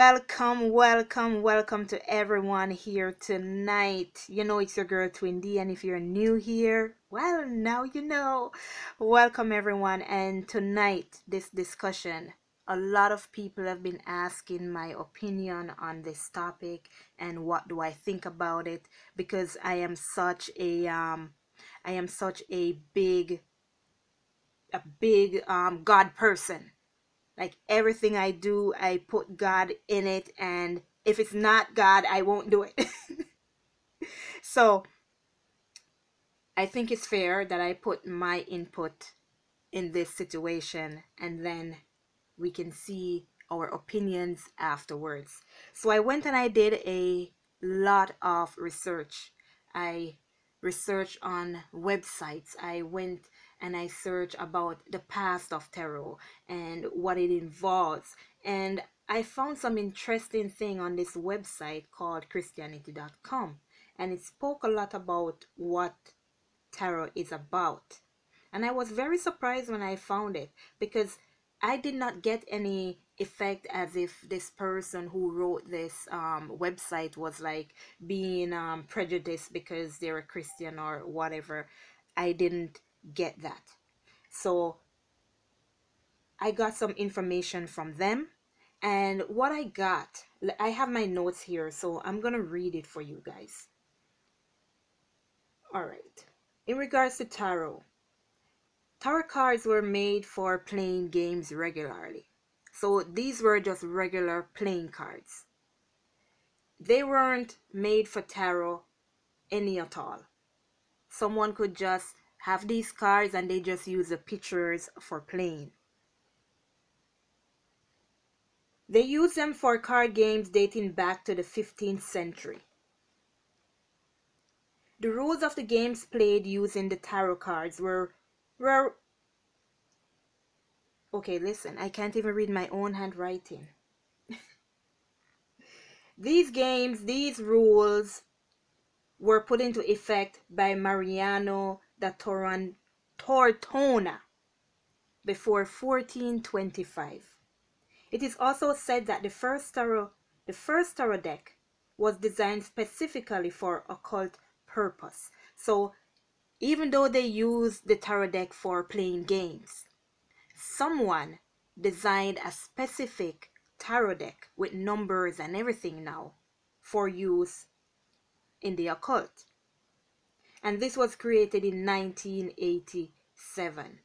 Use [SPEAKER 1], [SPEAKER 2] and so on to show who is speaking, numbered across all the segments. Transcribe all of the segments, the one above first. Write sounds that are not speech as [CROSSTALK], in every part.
[SPEAKER 1] Welcome, welcome, welcome to everyone here tonight. You know, it's your girl Twindy, and if you're new here, well, now you know. Welcome, everyone. And tonight, this discussion, a lot of people have been asking my opinion on this topic and what do I think about it because I am such a um I am such a big a big um God person like everything I do, I put God in it, and if it's not God, I won't do it. [LAUGHS] so I think it's fair that I put my input in this situation and then we can see our opinions afterwards. So I went and I did a lot of research. I researched on websites. I went and I search about the past of tarot and what it involves. And I found some interesting thing on this website called Christianity.com, and it spoke a lot about what tarot is about. And I was very surprised when I found it because I did not get any effect as if this person who wrote this um, website was like being um, prejudiced because they're a Christian or whatever. I didn't get that. So I got some information from them. And what I got, I have my notes here, so I'm going to read it for you guys. All right. In regards to tarot, tarot cards were made for playing games regularly. So these were just regular playing cards. They weren't made for tarot any at all. Someone could just have these cards and they just use the pictures for playing. They use them for card games dating back to the 15th century. The rules of the games played using the tarot cards were were Okay, listen, I can't even read my own handwriting. [LAUGHS] these games, these rules were put into effect by Mariano da Toron, Tortona before 1425. It is also said that the first tarot, the first tarot deck was designed specifically for occult purpose. So even though they used the tarot deck for playing games, someone designed a specific tarot deck with numbers and everything now for use in the occult and this was created in 1987.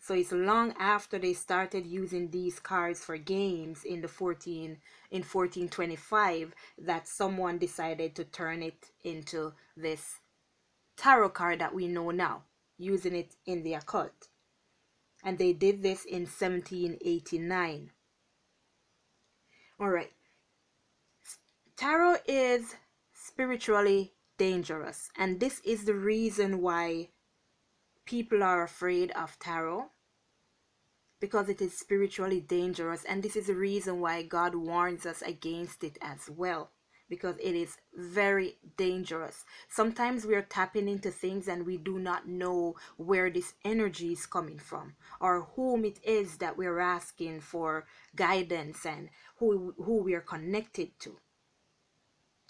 [SPEAKER 1] So it's long after they started using these cards for games in the 14 in 1425 that someone decided to turn it into this tarot card that we know now, using it in the occult. And they did this in 1789. All right. Tarot is spiritually dangerous. And this is the reason why people are afraid of tarot because it is spiritually dangerous. And this is the reason why God warns us against it as well because it is very dangerous. Sometimes we are tapping into things and we do not know where this energy is coming from or whom it is that we're asking for guidance and who, who we are connected to.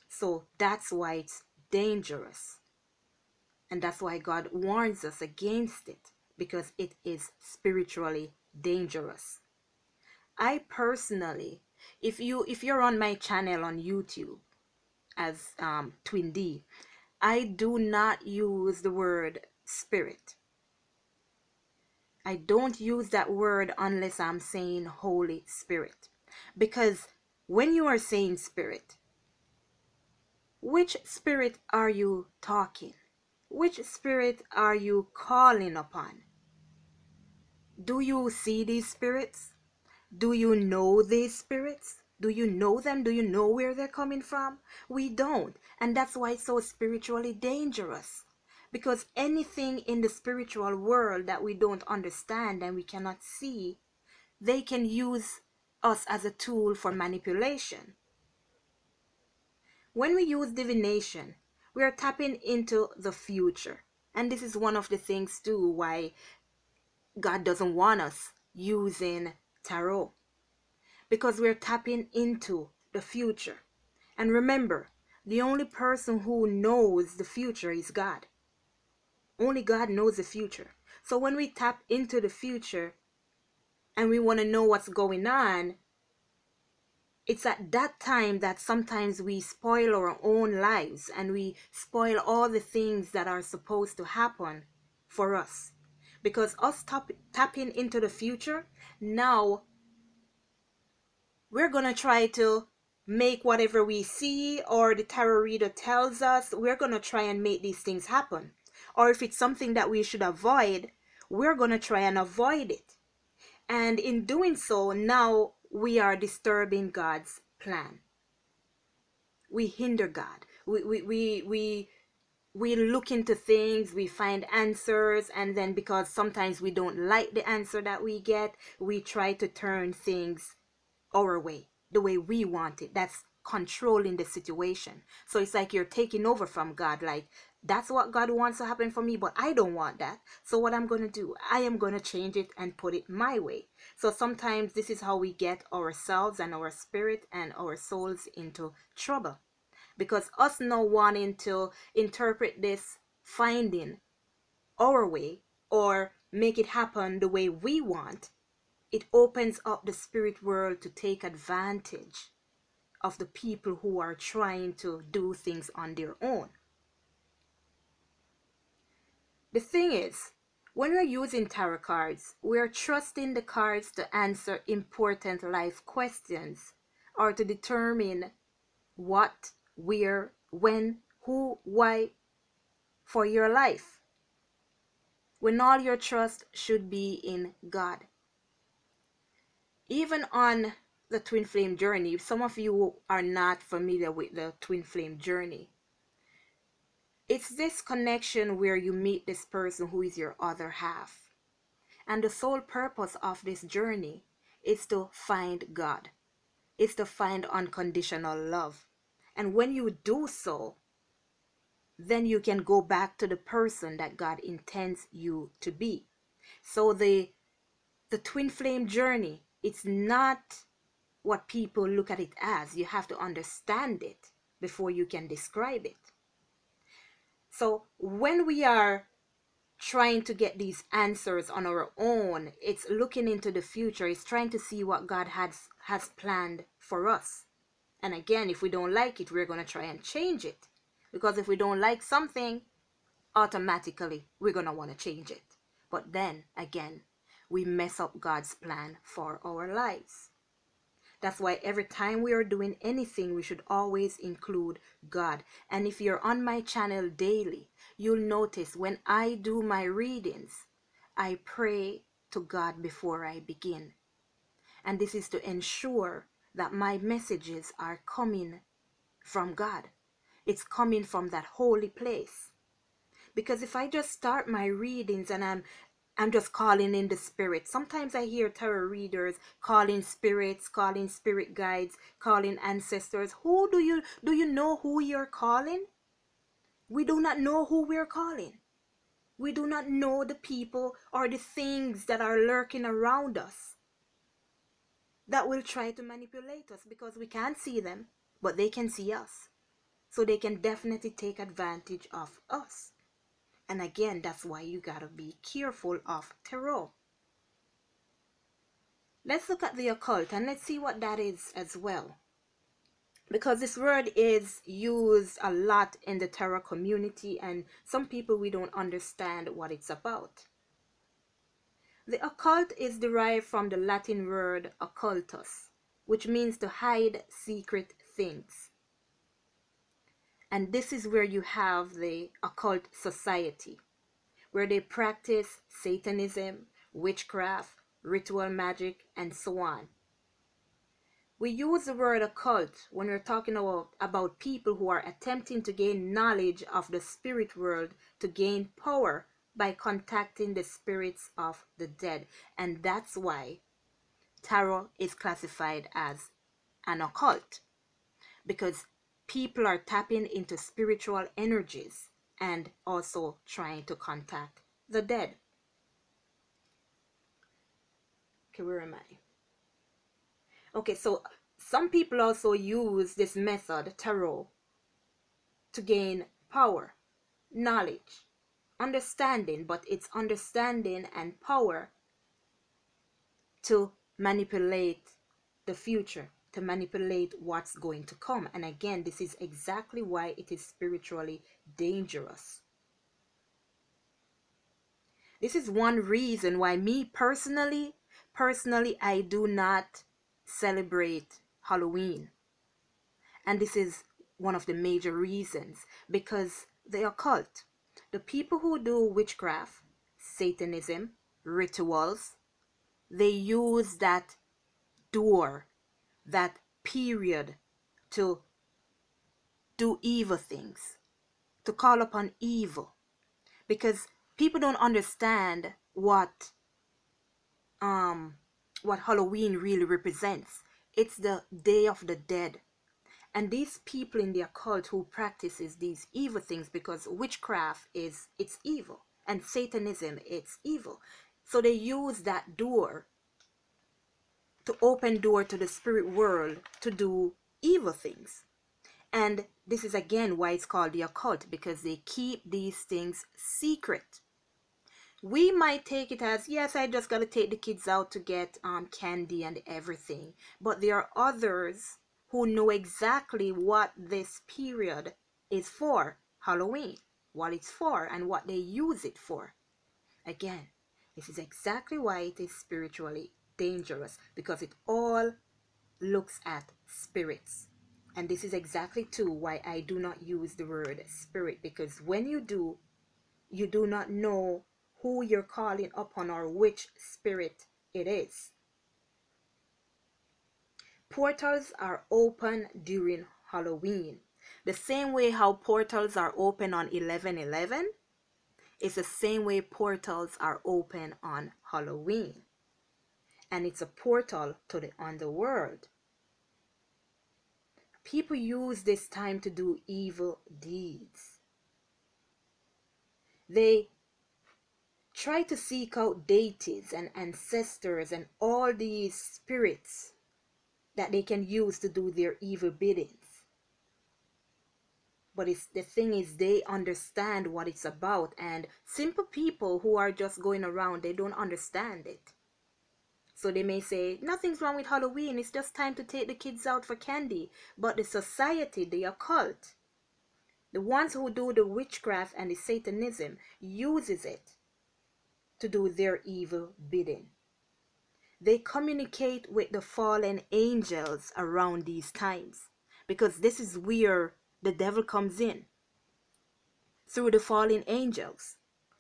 [SPEAKER 1] So that's why it's dangerous. And that's why God warns us against it because it is spiritually dangerous. I personally, if you if you're on my channel on YouTube as um, Twin D, I do not use the word spirit. I don't use that word unless I'm saying Holy Spirit. Because when you are saying spirit, which spirit are you talking? Which spirit are you calling upon? Do you see these spirits? Do you know these spirits? Do you know them? Do you know where they're coming from? We don't. And that's why it's so spiritually dangerous. Because anything in the spiritual world that we don't understand and we cannot see, they can use us as a tool for manipulation. When we use divination, we are tapping into the future. And this is one of the things too why God doesn't want us using tarot. because we're tapping into the future. And remember, the only person who knows the future is God. Only God knows the future. So when we tap into the future and we want to know what's going on, it's at that time that sometimes we spoil our own lives and we spoil all the things that are supposed to happen for us. Because us tap, tapping into the future, now we're going to try to make whatever we see or the tarot reader tells us, we're going to try and make these things happen. Or if it's something that we should avoid, we're going to try and avoid it. And in doing so, now we are disturbing God's plan. We hinder God. We, we, we, we, we look into things, we find answers, and then because sometimes we don't like the answer that we get, we try to turn things our way, the way we want it. That's controlling the situation. So it's like you're taking over from God. Like, that's what God wants to happen for me, but I don't want that. So what I'm going to do, I am going to change it and put it my way. So sometimes this is how we get ourselves and our spirit and our souls into trouble. Because us not wanting to interpret this finding our way or make it happen the way we want, it opens up the spirit world to take advantage of the people who are trying to do things on their own. The thing is, when we're using tarot cards, we're trusting the cards to answer important life questions or to determine what, where, when, who, why for your life. When all your trust should be in God. Even on the twin flame journey, some of you are not familiar with the twin flame journey. It's this connection where you meet this person who is your other half. And the sole purpose of this journey is to find God. It's to find unconditional love. And when you do so, then you can go back to the person that God intends you to be. So the the twin flame journey, it's not what people look at it as. You have to understand it before you can describe it. So when we are trying to get these answers on our own, it's looking into the future, it's trying to see what God has has planned for us. And again, if we don't like it, we're going to try and change it. Because if we don't like something, automatically we're going to want to change it. But then again, we mess up God's plan for our lives. That's why every time we are doing anything, we should always include God. And if you're on my channel daily, you'll notice when I do my readings, I pray to God before I begin. And this is to ensure that my messages are coming from God. It's coming from that holy place. Because if I just start my readings and I'm I'm just calling in the spirit. Sometimes I hear tarot readers calling spirits, calling spirit guides, calling ancestors. Who do you do you know who you're calling? We do not know who we're calling. We do not know the people or the things that are lurking around us that will try to manipulate us because we can't see them, but they can see us. So they can definitely take advantage of us. And again, that's why you gotta be careful of tarot. Let's look at the occult and let's see what that is as well. Because this word is used a lot in the tarot community, and some people we don't understand what it's about. The occult is derived from the Latin word occultus, which means to hide secret things. And this is where you have the occult society, where they practice Satanism, witchcraft, ritual magic, and so on. We use the word occult when we're talking about, about people who are attempting to gain knowledge of the spirit world to gain power by contacting the spirits of the dead. And that's why tarot is classified as an occult because people are tapping into spiritual energies and also trying to contact the dead. Okay, where am I? Okay, so some people also use this method, tarot, to gain power, knowledge, understanding, but it's understanding and power to manipulate the future, to manipulate what's going to come. And again, this is exactly why it is spiritually dangerous. This is one reason why me personally, personally, I do not celebrate Halloween. And this is one of the major reasons because the occult, the people who do witchcraft, Satanism, rituals, they use that door, that period to do evil things, to call upon evil. Because people don't understand what um what Halloween really represents. It's the Day of the Dead. And these people in the occult who practices these evil things because witchcraft is it's evil and Satanism it's evil. So they use that door to open door to the spirit world to do evil things. And this is again why it's called the occult because they keep these things secret. We might take it as yes i just gotta take the kids out to get um, candy and everything. But there are others who know exactly what this period is for halloween what it's for and what they use it for. Again this is exactly why it is spiritually dangerous because it all looks at spirits and this is exactly too why i do not use the word spirit because when you do you do not know who you're calling upon or which spirit it is. Portals are open during Halloween. The same way how portals are open on 11/11 is the same way portals are open on Halloween. And it's a portal to the underworld. People use this time to do evil deeds. They try to seek out deities and ancestors and all these spirits that they can use to do their evil biddings. But it's the thing is they understand what it's about and simple people who are just going around they don't understand it. So they may say, nothing's wrong with Halloween, it's just time to take the kids out for candy. But the society, the occult, the ones who do the witchcraft and the Satanism uses it to do their evil bidding. They communicate with the fallen angels around these times because this is where the devil comes in through the fallen angels.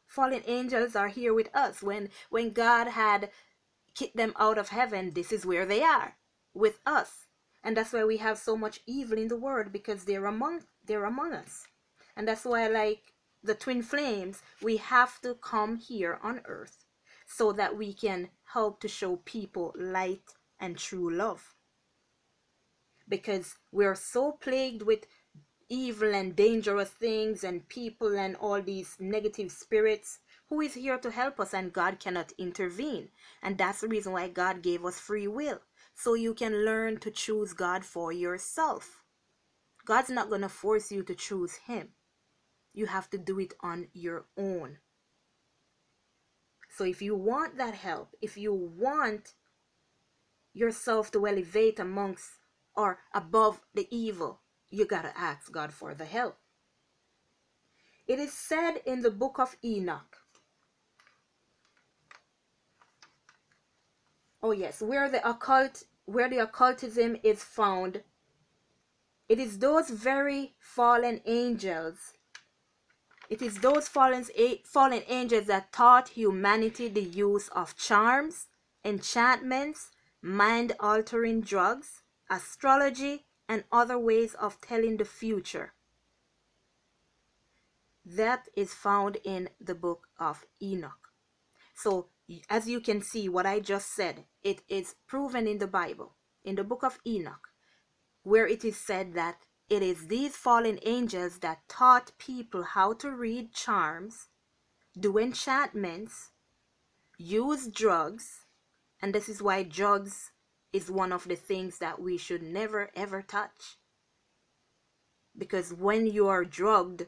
[SPEAKER 1] Fallen angels are here with us. When when God had kicked them out of heaven, this is where they are with us. And that's why we have so much evil in the world because they're among they're among us. And that's why like the twin flames, we have to come here on earth so that we can help to show people light and true love. Because we're so plagued with evil and dangerous things and people and all these negative spirits who is here to help us and God cannot intervene. And that's the reason why God gave us free will. So you can learn to choose God for yourself. God's not going to force you to choose Him you have to do it on your own. So if you want that help, if you want yourself to elevate amongst or above the evil, you got to ask God for the help. It is said in the book of Enoch. Oh yes, where the occult where the occultism is found, it is those very fallen angels it is those fallen, fallen angels that taught humanity the use of charms, enchantments, mind altering drugs, astrology, and other ways of telling the future. That is found in the book of Enoch. So, as you can see, what I just said, it is proven in the Bible, in the book of Enoch, where it is said that it is these fallen angels that taught people how to read charms, do enchantments, use drugs, and this is why drugs is one of the things that we should never ever touch. Because when you are drugged,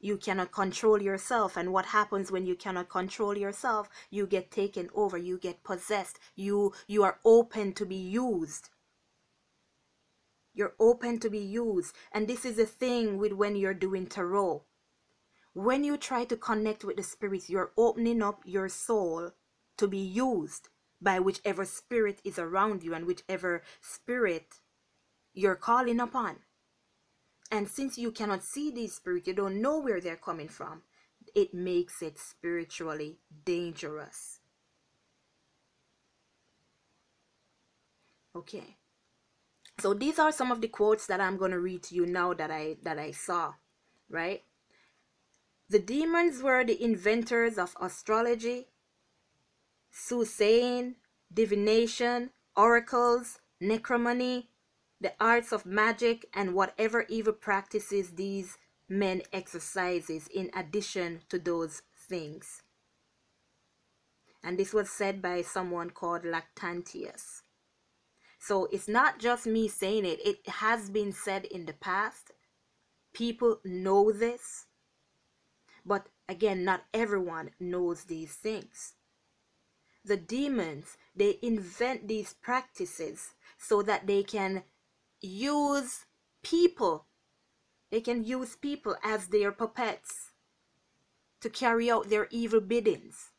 [SPEAKER 1] you cannot control yourself. And what happens when you cannot control yourself? You get taken over, you get possessed, you, you are open to be used. You're open to be used. And this is the thing with when you're doing tarot. When you try to connect with the spirits, you're opening up your soul to be used by whichever spirit is around you and whichever spirit you're calling upon. And since you cannot see these spirits, you don't know where they're coming from, it makes it spiritually dangerous. Okay. So these are some of the quotes that I'm going to read to you now that I that I saw, right? The demons were the inventors of astrology, soothsaying, divination, oracles, necromancy, the arts of magic, and whatever evil practices these men exercises in addition to those things. And this was said by someone called Lactantius. So it's not just me saying it, it has been said in the past. People know this. But again, not everyone knows these things. The demons, they invent these practices so that they can use people. They can use people as their puppets to carry out their evil biddings.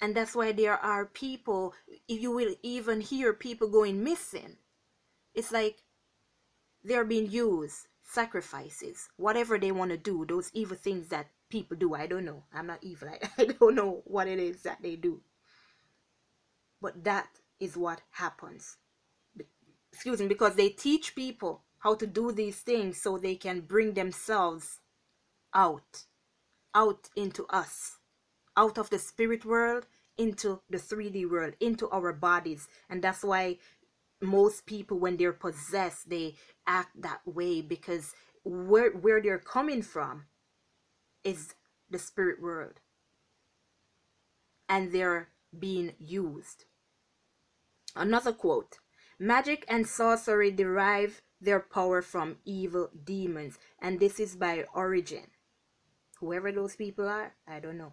[SPEAKER 1] And that's why there are people, you will even hear people going missing. It's like they're being used sacrifices, whatever they want to do, those evil things that people do. I don't know. I'm not evil. [LAUGHS] I, I don't know what it is that they do. But that is what happens. Excuse me, because they teach people how to do these things so they can bring themselves out, out into us, out of the spirit world into the 3D world, into our bodies. And that's why most people when they're possessed they act that way because where where they're coming from is the spirit world. And they're being used. Another quote magic and sorcery derive their power from evil demons and this is by Origen. whoever those people are i don't know.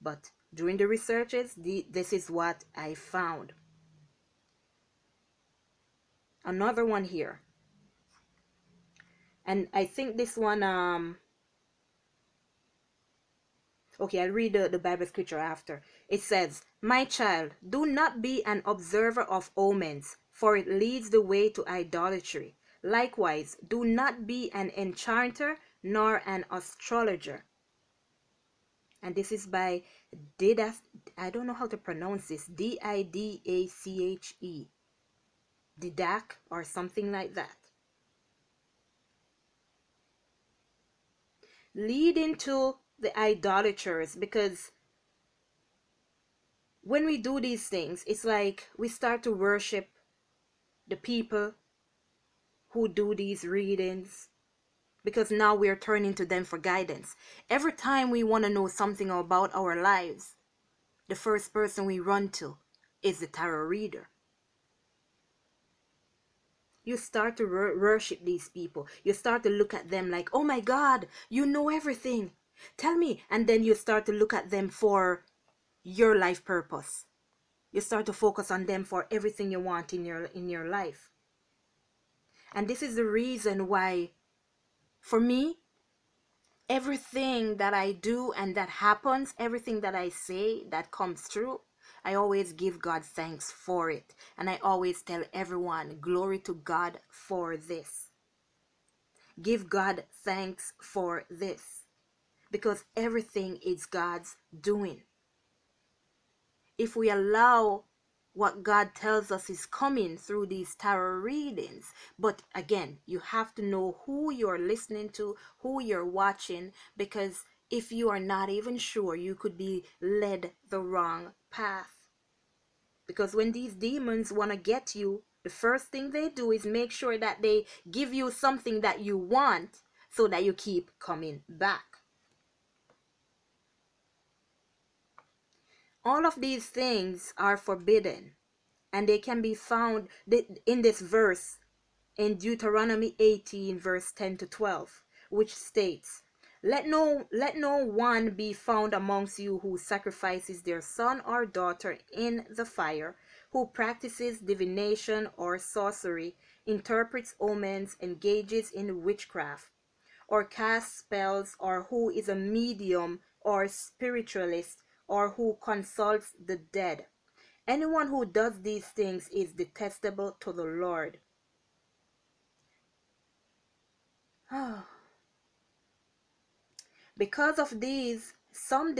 [SPEAKER 1] But during the researches the, this is what i found. Another one here. And I think this one um okay I'll read the, the Bible scripture after. It says my child do not be an observer of omens for it leads the way to idolatry. Likewise do not be an enchanter nor an astrologer. And this is by Didac I don't know how to pronounce this D I D A C H E Didac or something like that. Leading to the idolaters because when we do these things, it's like we start to worship the people who do these readings because now we're turning to them for guidance. Every time we want to know something about our lives, the first person we run to is the tarot reader you start to worship these people. You start to look at them like, oh my God, you know everything. Tell me. And then you start to look at them for your life purpose. You start to focus on them for everything you want in your in your life. And this is the reason why for me everything that I do and that happens, everything that I say that comes true, I always give God thanks for it. And I always tell everyone, glory to God for this. Give God thanks for this. Because everything is God's doing. If we allow what God tells us is coming through these tarot readings. But again, you have to know who you're listening to, who you're watching, because if you are not even sure, you could be led the wrong path. Because when these demons want to get you, the first thing they do is make sure that they give you something that you want so that you keep coming back. All of these things are forbidden and they can be found in this verse in Deuteronomy 18 verse 10 to 12 which states let no let no one be found amongst you who sacrifices their son or daughter in the fire who practices divination or sorcery interprets omens engages in witchcraft or casts spells or who is a medium or spiritualist or who consults the dead. Anyone who does these things is detestable to the Lord. [SIGHS] because of these some,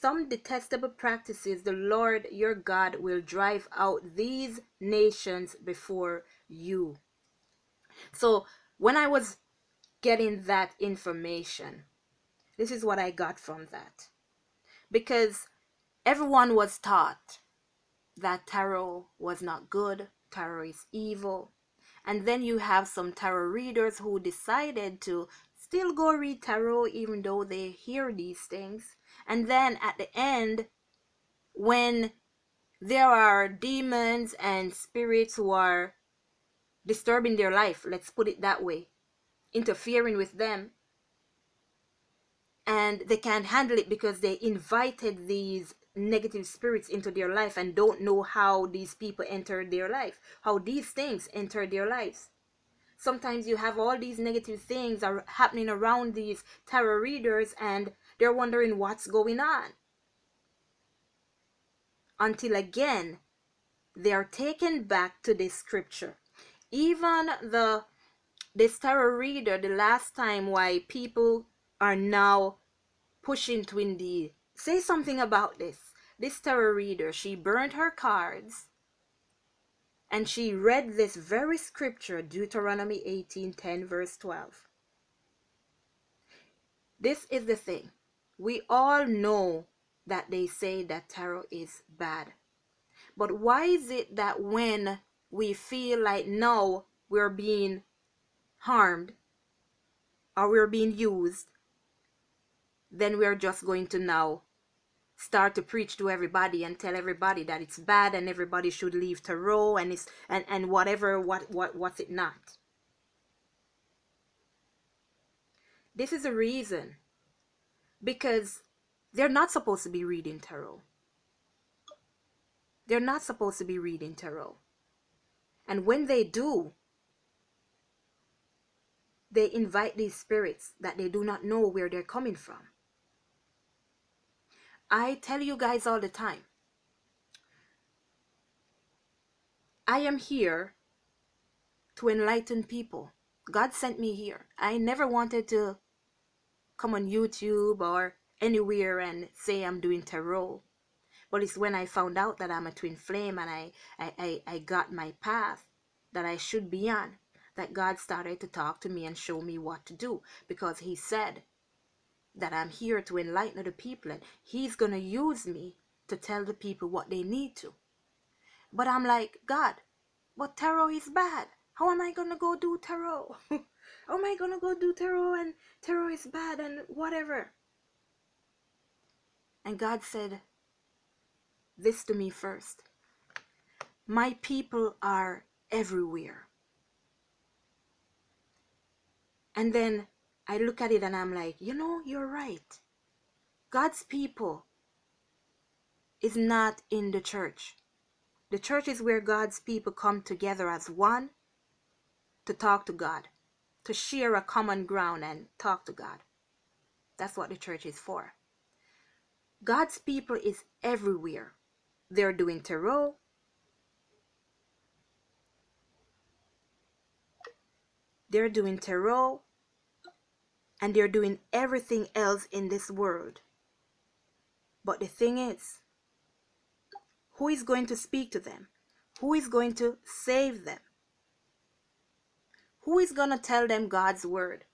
[SPEAKER 1] some detestable practices, the Lord your God will drive out these nations before you. So, when I was getting that information, this is what I got from that because everyone was taught that tarot was not good, tarot is evil. And then you have some tarot readers who decided to still go read tarot even though they hear these things. And then at the end, when there are demons and spirits who are disturbing their life, let's put it that way, interfering with them, and they can't handle it because they invited these negative spirits into their life and don't know how these people entered their life, how these things entered their lives. Sometimes you have all these negative things are happening around these tarot readers and they're wondering what's going on. Until again, they are taken back to this scripture. Even the this tarot reader, the last time why people are now pushing to indeed say something about this. This tarot reader, she burned her cards and she read this very scripture, Deuteronomy 18 10, verse 12. This is the thing. We all know that they say that tarot is bad. But why is it that when we feel like now we're being harmed or we're being used, then we're just going to now start to preach to everybody and tell everybody that it's bad and everybody should leave tarot and it's and, and whatever what what what's it not? This is a reason because they're not supposed to be reading tarot. They're not supposed to be reading tarot. And when they do they invite these spirits that they do not know where they're coming from I tell you guys all the time. I am here to enlighten people. God sent me here. I never wanted to come on YouTube or anywhere and say I'm doing tarot. But it's when I found out that I'm a twin flame and I, I, I, I got my path that I should be on that God started to talk to me and show me what to do because He said that I'm here to enlighten the people and he's going to use me to tell the people what they need to. But I'm like, God, but tarot is bad. How am I going to go do tarot? [LAUGHS] How am I going to go do tarot and tarot is bad and whatever? And God said this to me first. My people are everywhere. And then I look at it and I'm like, you know, you're right. God's people is not in the church. The church is where God's people come together as one to talk to God, to share a common ground and talk to God. That's what the church is for. God's people is everywhere. They're doing tarot. They're doing tarot and they're doing everything else in this world. But the thing is, who is going to speak to them? Who is going to save them? Who is going to tell them God's word?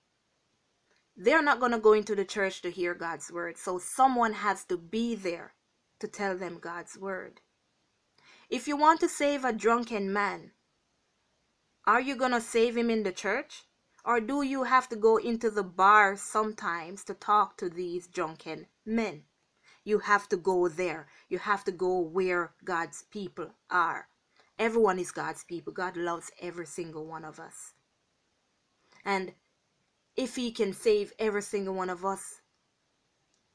[SPEAKER 1] They're not going to go into the church to hear God's word, so someone has to be there to tell them God's word. If you want to save a drunken man, are you going to save him in the church? Or do you have to go into the bar sometimes to talk to these drunken men? You have to go there. You have to go where God's people are. Everyone is God's people. God loves every single one of us. And if He can save every single one of us,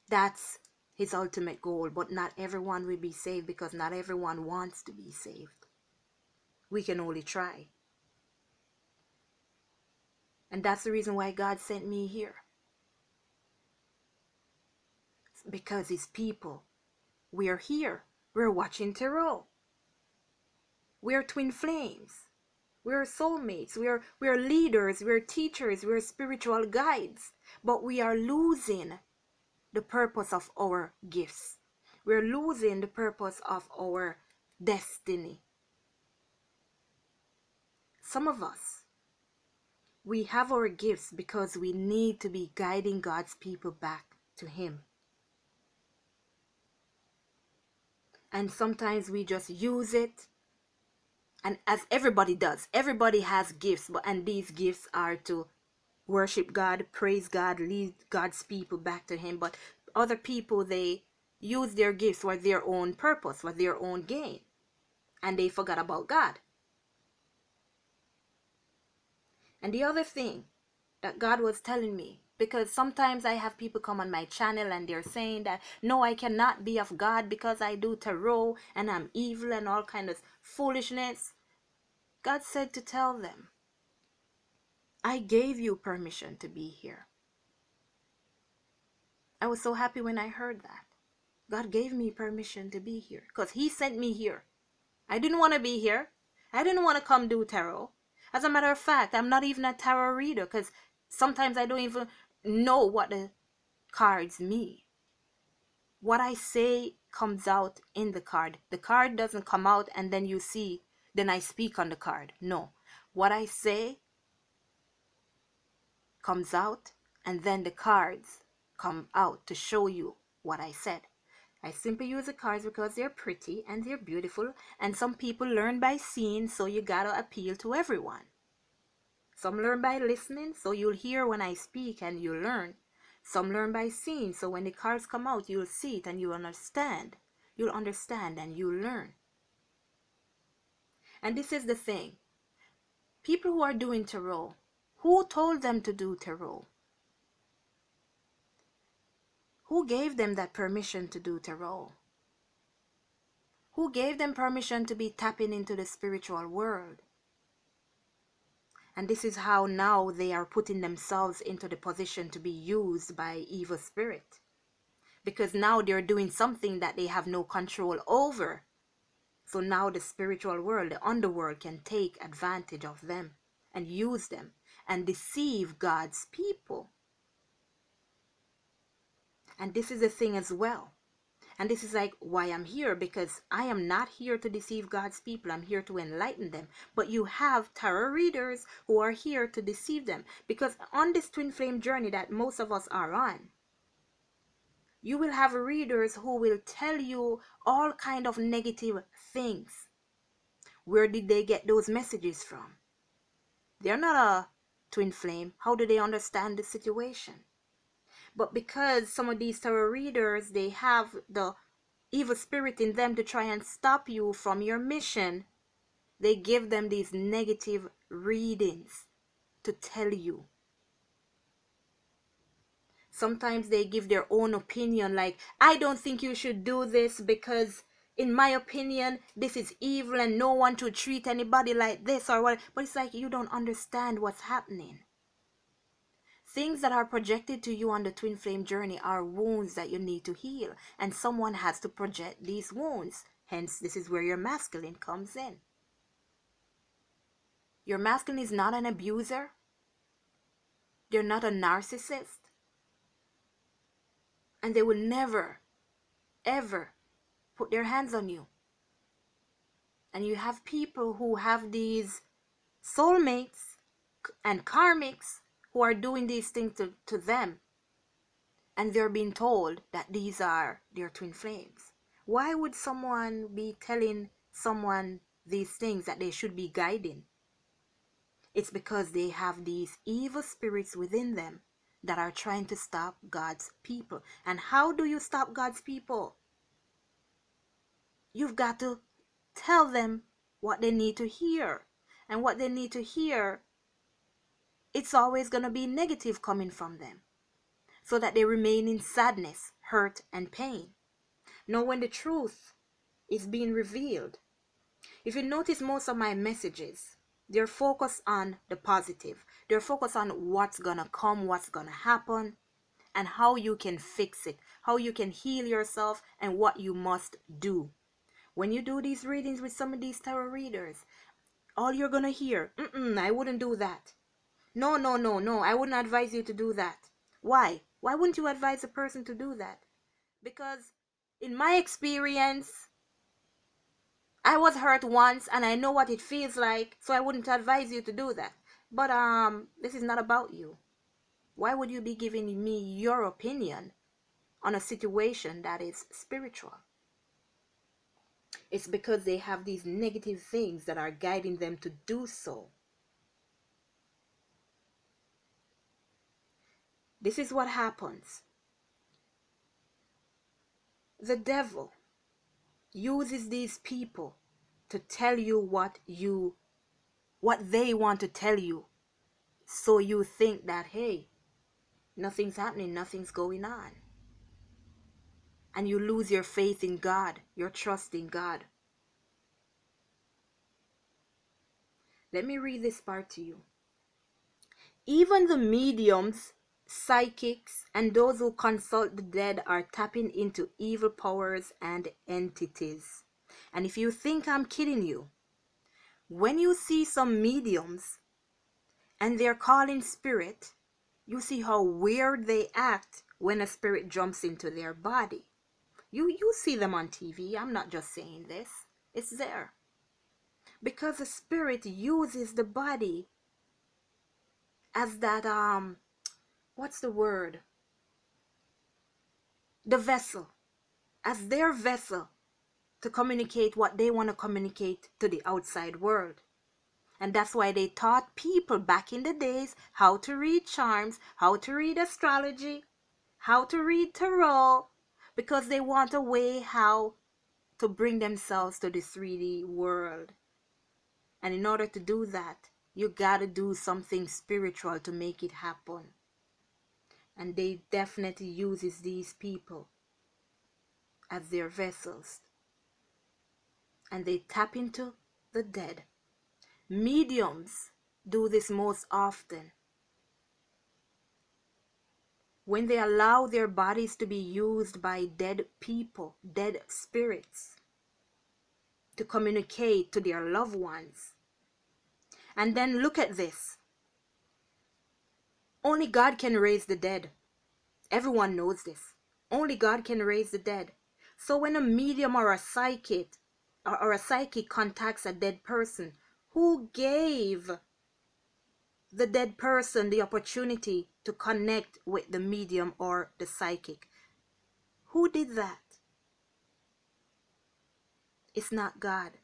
[SPEAKER 1] that's His ultimate goal. But not everyone will be saved because not everyone wants to be saved. We can only try. And that's the reason why God sent me here. Because His people, we're here. We're watching Tarot. We're twin flames. We're soulmates. We're, we're leaders. We're teachers. We're spiritual guides. But we are losing the purpose of our gifts. We're losing the purpose of our destiny. Some of us, we have our gifts because we need to be guiding God's people back to Him. And sometimes we just use it. And as everybody does everybody has gifts but and these gifts are to worship god praise god lead god's people back to him. But other people they use their gifts for their own purpose for their own gain. And they forgot about god and the other thing that god was telling me because sometimes I have people come on my channel and they're saying that no I cannot be of God because I do tarot and I'm evil and all kind of foolishness God said to tell them, I gave you permission to be here. I was so happy when I heard that. God gave me permission to be here because He sent me here. I didn't want to be here. I didn't want to come do tarot. As a matter of fact, I'm not even a tarot reader because sometimes I don't even know what the cards mean. What I say comes out in the card. The card doesn't come out and then you see then I speak on the card. No. What I say comes out, and then the cards come out to show you what I said. I simply use the cards because they're pretty and they're beautiful, and some people learn by seeing, so you gotta appeal to everyone. Some learn by listening, so you'll hear when I speak and you'll learn. Some learn by seeing, so when the cards come out, you'll see it and you'll understand. You'll understand and you'll learn. And this is the thing people who are doing tarot, who told them to do tarot? Who gave them that permission to do tarot? Who gave them permission to be tapping into the spiritual world? And this is how now they are putting themselves into the position to be used by evil spirit. Because now they're doing something that they have no control over. So now the spiritual world, the underworld, can take advantage of them and use them and deceive God's people. And this is the thing as well. And this is like why I'm here because I am not here to deceive God's people. I'm here to enlighten them. But you have tarot readers who are here to deceive them because on this twin flame journey that most of us are on, you will have readers who will tell you all kind of negative things where did they get those messages from they're not a twin flame how do they understand the situation but because some of these tarot readers they have the evil spirit in them to try and stop you from your mission they give them these negative readings to tell you. Sometimes they give their own opinion like i don't think you should do this because in my opinion this is evil and no one should treat anybody like this or what but it's like you don't understand what's happening things that are projected to you on the twin flame journey are wounds that you need to heal and someone has to project these wounds. Hence this is where your masculine comes in. Your masculine is not an abuser. They're not a narcissist. And they will never, ever put their hands on you. And you have people who have these soulmates and karmics who are doing these things to, to them. And they're being told that these are their twin flames. Why would someone be telling someone these things that they should be guiding? It's because they have these evil spirits within them that are trying to stop God's people. And how do you stop God's people? You've got to tell them what they need to hear. And what they need to hear, it's always going to be negative coming from them. So that they remain in sadness, hurt, and pain. Now, when the truth is being revealed, if you notice most of my messages, they're focused on the positive. They're focused on what's going to come, what's going to happen, and how you can fix it, how you can heal yourself, and what you must do. When you do these readings with some of these tarot readers, all you're going to hear, Mm-mm, I wouldn't do that. No, no, no, no, I wouldn't advise you to do that. Why? Why wouldn't you advise a person to do that? Because in my experience, I was hurt once and I know what it feels like, so I wouldn't advise you to do that. But um this is not about you. Why would you be giving me your opinion on a situation that is spiritual? It's because they have these negative things that are guiding them to do so. This is what happens. The devil uses these people to tell you what you what they want to tell you. So you think that hey nothing's happening nothing's going on. And you lose your faith in God your trust in God. Let me read this part to you. Even the mediums psychics and those who consult the dead are tapping into evil powers and entities. And if you think I'm kidding you, when you see some mediums and they're calling spirit, you see how weird they act when a spirit jumps into their body. You you see them on TV. I'm not just saying this. It's there. Because the spirit uses the body as that um what's the word? The vessel, as their vessel to communicate what they want to communicate to the outside world. And that's why they taught people back in the days how to read charms, how to read astrology, how to read tarot, because they want a way how to bring themselves to the 3D world. And in order to do that, you gotta do something spiritual to make it happen and they definitely uses these people as their vessels. And they tap into the dead. Mediums do this most often. When they allow their bodies to be used by dead people dead spirits to communicate to their loved ones. And then look at this only God can raise the dead. Everyone knows this. Only God can raise the dead. So when a medium or a psychic or, or a psychic contacts a dead person, who gave the dead person the opportunity to connect with the medium or the psychic? Who did that? It's not God.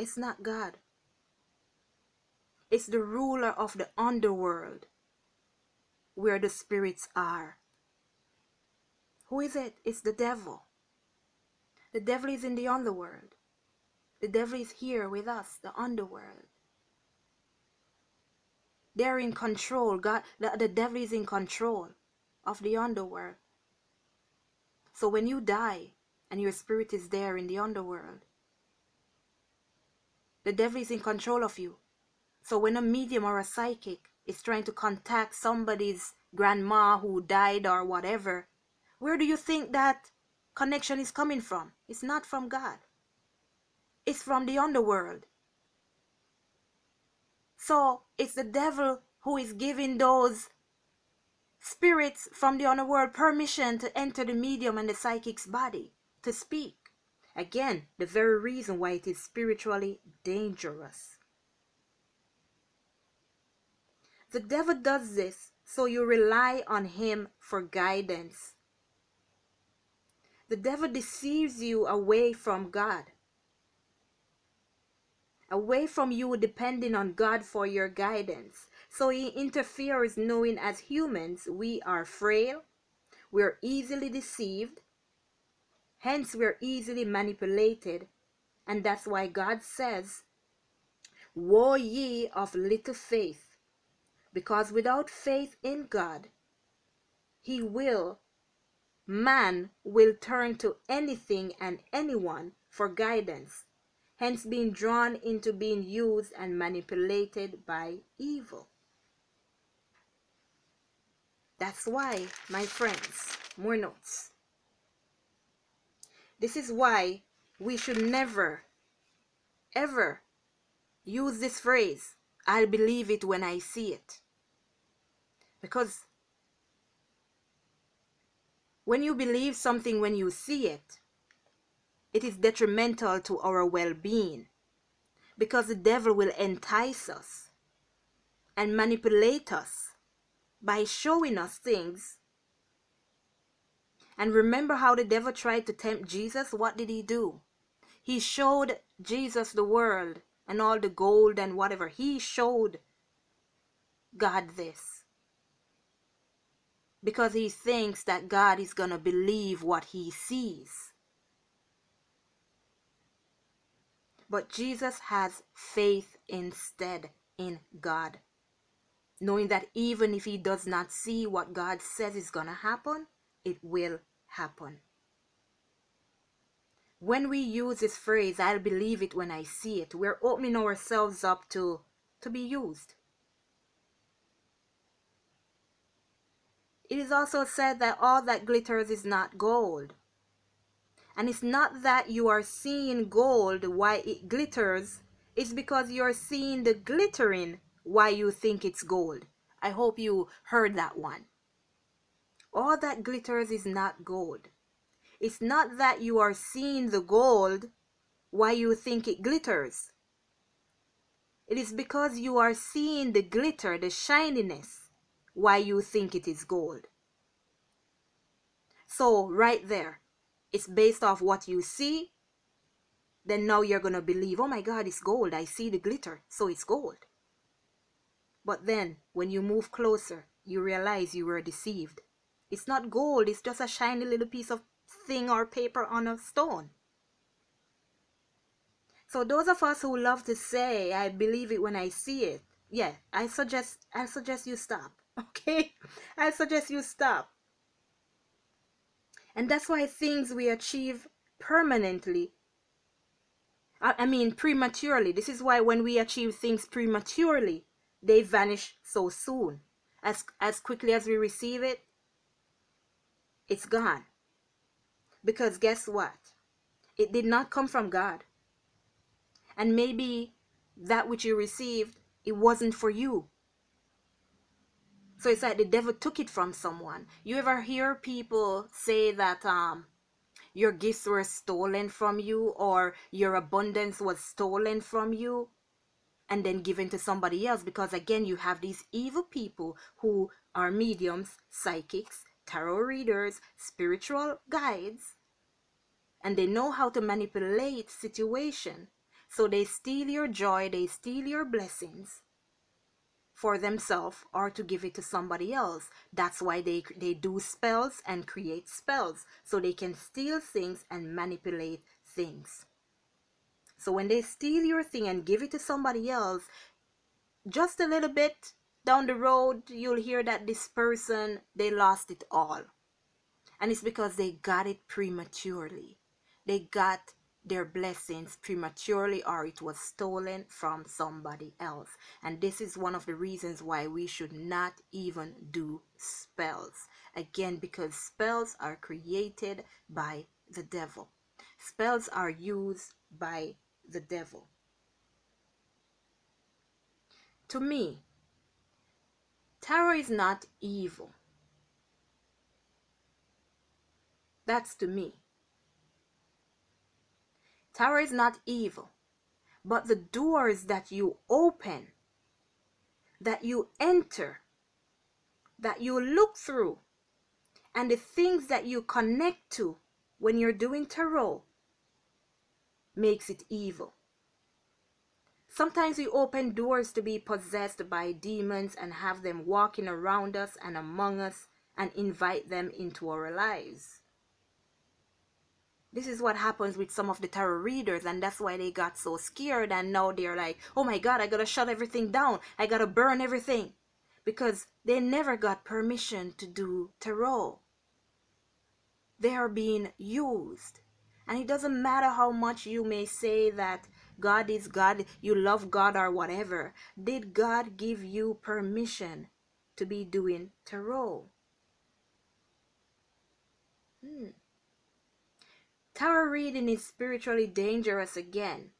[SPEAKER 1] It's not God. It's the ruler of the underworld where the spirits are. Who is it? It's the devil. The devil is in the underworld. The devil is here with us, the underworld. They're in control. God, the, the devil is in control of the underworld. So when you die and your spirit is there in the underworld, the devil is in control of you. So when a medium or a psychic is trying to contact somebody's grandma who died or whatever, where do you think that connection is coming from? It's not from God. It's from the underworld. So it's the devil who is giving those spirits from the underworld permission to enter the medium and the psychic's body to speak. Again, the very reason why it is spiritually dangerous. The devil does this so you rely on him for guidance. The devil deceives you away from God, away from you depending on God for your guidance. So he interferes knowing as humans we are frail, we're easily deceived, hence we're easily manipulated, and that's why God says, Woe ye of little faith, because without faith in God, he will, man will turn to anything and anyone for guidance, hence being drawn into being used and manipulated by evil. That's why, my friends, more notes. This is why we should never, ever use this phrase, I'll believe it when I see it. Because when you believe something when you see it, it is detrimental to our well being because the devil will entice us and manipulate us by showing us things. And remember how the devil tried to tempt Jesus? What did he do? He showed Jesus the world and all the gold and whatever. He showed God this because he thinks that God is going to believe what he sees. But Jesus has faith instead in God, knowing that even if he does not see what God says is going to happen, it will happen. When we use this phrase, I'll believe it when I see it, we're opening ourselves up to, to be used. It is also said that all that glitters is not gold. And it's not that you are seeing gold why it glitters, it's because you're seeing the glittering why you think it's gold. I hope you heard that one. All that glitters is not gold. It's not that you are seeing the gold why you think it glitters. It is because you are seeing the glitter, the shininess, why you think it is gold. So, right there, it's based off what you see. Then now you're going to believe, oh my God, it's gold. I see the glitter, so it's gold. But then, when you move closer, you realize you were deceived. It's not gold, it's just a shiny little piece of thing or paper on a stone. So those of us who love to say, I believe it when I see it, yeah, I suggest I suggest you stop. [LAUGHS] Okay? I suggest you stop. And that's why things we achieve permanently, I mean prematurely, this is why when we achieve things prematurely, they vanish so soon. As, as quickly as we receive it, it's gone. Because guess what? It did not come from God. And maybe that which you received, it wasn't for you. So it's like the devil took it from someone. You ever hear people say that um your gifts were stolen from you or your abundance was stolen from you and then given to somebody else because again you have these evil people who are mediums, psychics, tarot readers, spiritual guides and they know how to manipulate situation. So they steal your joy, they steal your blessings for themselves or to give it to somebody else. That's why they they do spells and create spells so they can steal things and manipulate things. So when they steal your thing and give it to somebody else, just a little bit down the road you'll hear that this person they lost it all. And it's because they got it prematurely. They got their blessings prematurely or it was stolen from somebody else. And this is one of the reasons why we should not even do spells. Again, because spells are created by the devil, spells are used by the devil. To me, tarot is not evil. That's to me. Tarot is not evil, but the doors that you open, that you enter, that you look through, and the things that you connect to when you're doing tarot makes it evil. Sometimes we open doors to be possessed by demons and have them walking around us and among us and invite them into our lives. This is what happens with some of the tarot readers, and that's why they got so scared. And now they're like, oh my God, I gotta shut everything down. I gotta burn everything. Because they never got permission to do tarot. They are being used. And it doesn't matter how much you may say that God is God, you love God or whatever. Did God give you permission to be doing tarot? Hmm. Tarot reading is spiritually dangerous again,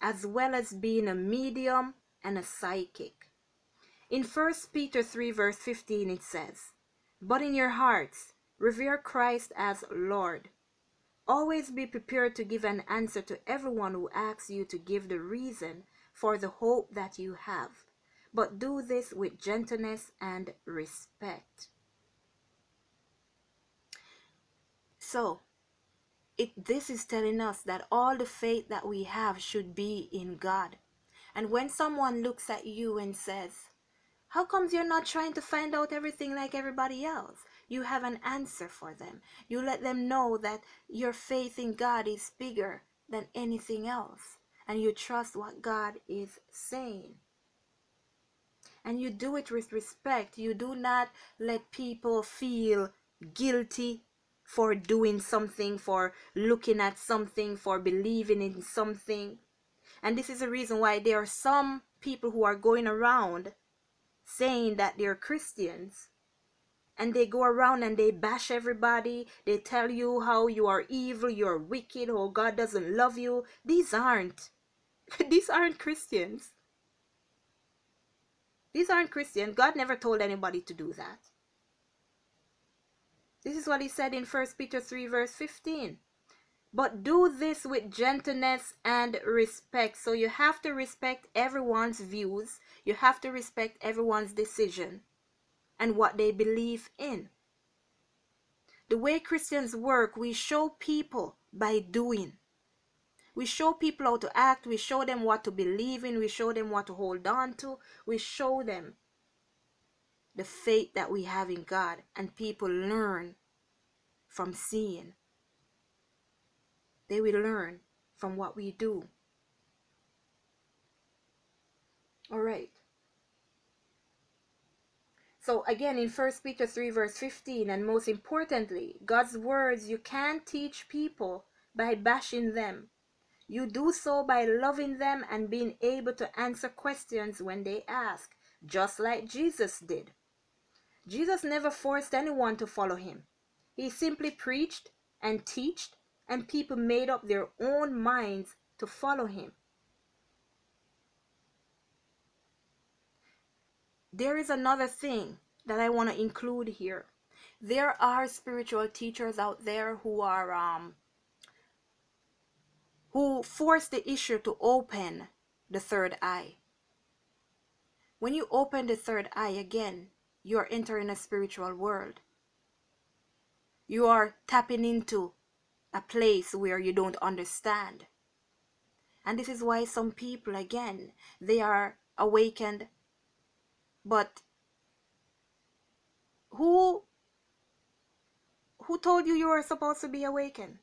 [SPEAKER 1] as well as being a medium and a psychic. In 1 Peter 3, verse 15, it says, But in your hearts, revere Christ as Lord Always be prepared to give an answer to everyone who asks you to give the reason for the hope that you have, but do this with gentleness and respect. So, it, this is telling us that all the faith that we have should be in God. And when someone looks at you and says, How comes you're not trying to find out everything like everybody else? you have an answer for them. You let them know that your faith in God is bigger than anything else. And you trust what God is saying. And you do it with respect. You do not let people feel guilty for doing something, for looking at something, for believing in something. And this is the reason why there are some people who are going around saying that they're Christians and they go around and they bash everybody. They tell you how you are evil, you're wicked, or God doesn't love you. These aren't. [LAUGHS] These aren't Christians. These aren't Christians. God never told anybody to do that. This is what he said in 1 Peter 3, verse 15. But do this with gentleness and respect. So you have to respect everyone's views. You have to respect everyone's decision and what they believe in. The way Christians work, we show people by doing. We show people how to act, we show them what to believe in, we show them what to hold on to, we show them the faith that we have in God, and people learn from seeing. They will learn from what we do. All right. So again in 1 Peter 3 verse 15 and most importantly, God's words you can't teach people by bashing them. You do so by loving them and being able to answer questions when they ask, just like Jesus did. Jesus never forced anyone to follow him. He simply preached and taught and people made up their own minds to follow him. there is another thing that I want to include here. There are spiritual teachers out there who are um who force the issue to open the third eye. When you open the third eye again, you are entering a spiritual world. You are tapping into a place where you don't understand. And this is why some people, again, they are awakened but who who told you you were supposed to be awakened?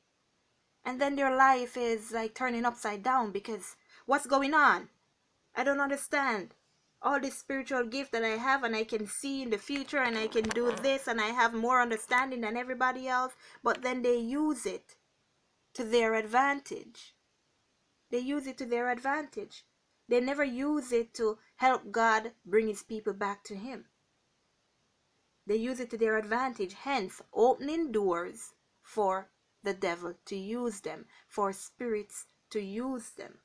[SPEAKER 1] And then their life is like turning upside down because what's going on? I don't understand. All this spiritual gift that I have and I can see in the future and I can do this and I have more understanding than everybody else, but then they use it to their advantage. They use it to their advantage. They never use it to help God bring his people back to him. They use it to their advantage, hence opening doors for the devil to use them, for spirits to use them.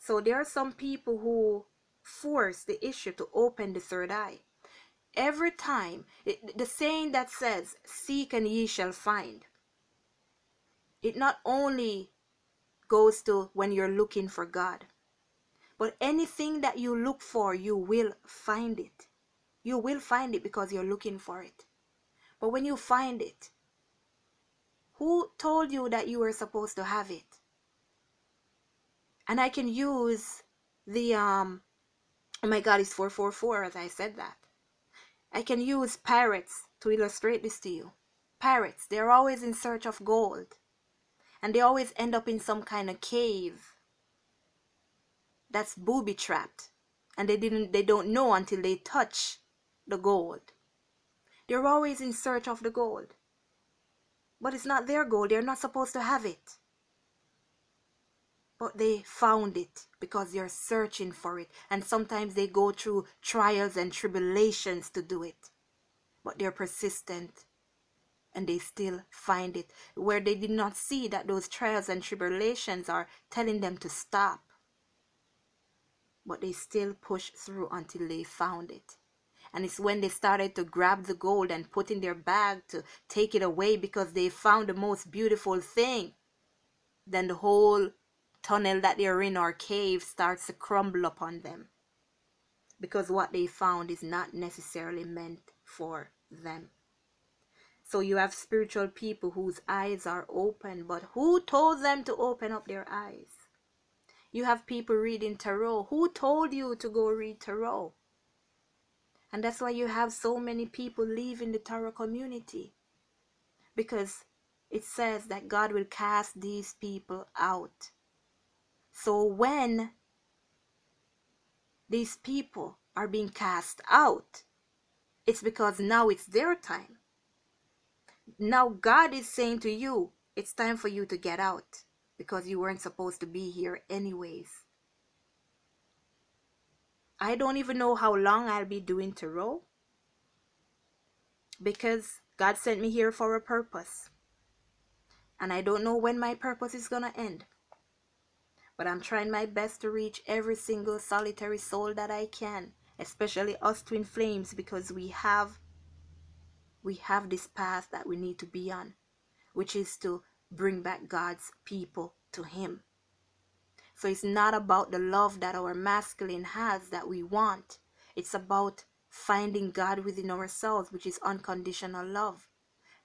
[SPEAKER 1] So there are some people who force the issue to open the third eye. Every time, it, the saying that says, Seek and ye shall find, it not only goes to when you're looking for God. But anything that you look for, you will find it. You will find it because you're looking for it. But when you find it, who told you that you were supposed to have it? And I can use the um oh my god it's 444 as I said that. I can use pirates to illustrate this to you. Pirates, they're always in search of gold. And they always end up in some kind of cave that's booby trapped. And they didn't they don't know until they touch the gold. They're always in search of the gold. But it's not their gold. They're not supposed to have it. But they found it because they're searching for it. And sometimes they go through trials and tribulations to do it. But they're persistent and they still find it. Where they did not see that those trials and tribulations are telling them to stop. But they still push through until they found it. And it's when they started to grab the gold and put in their bag to take it away because they found the most beautiful thing. Then the whole tunnel that they're in or cave starts to crumble upon them. Because what they found is not necessarily meant for them. So you have spiritual people whose eyes are open, but who told them to open up their eyes? You have people reading tarot. Who told you to go read tarot? And that's why you have so many people leaving the tarot community. Because it says that God will cast these people out. So when these people are being cast out, it's because now it's their time. Now God is saying to you, it's time for you to get out because you weren't supposed to be here anyways. I don't even know how long I'll be doing tarot because God sent me here for a purpose. And I don't know when my purpose is going to end. But I'm trying my best to reach every single solitary soul that I can, especially us twin flames because we have we have this path that we need to be on, which is to bring back God's people to him. So it's not about the love that our masculine has that we want. It's about finding God within ourselves, which is unconditional love.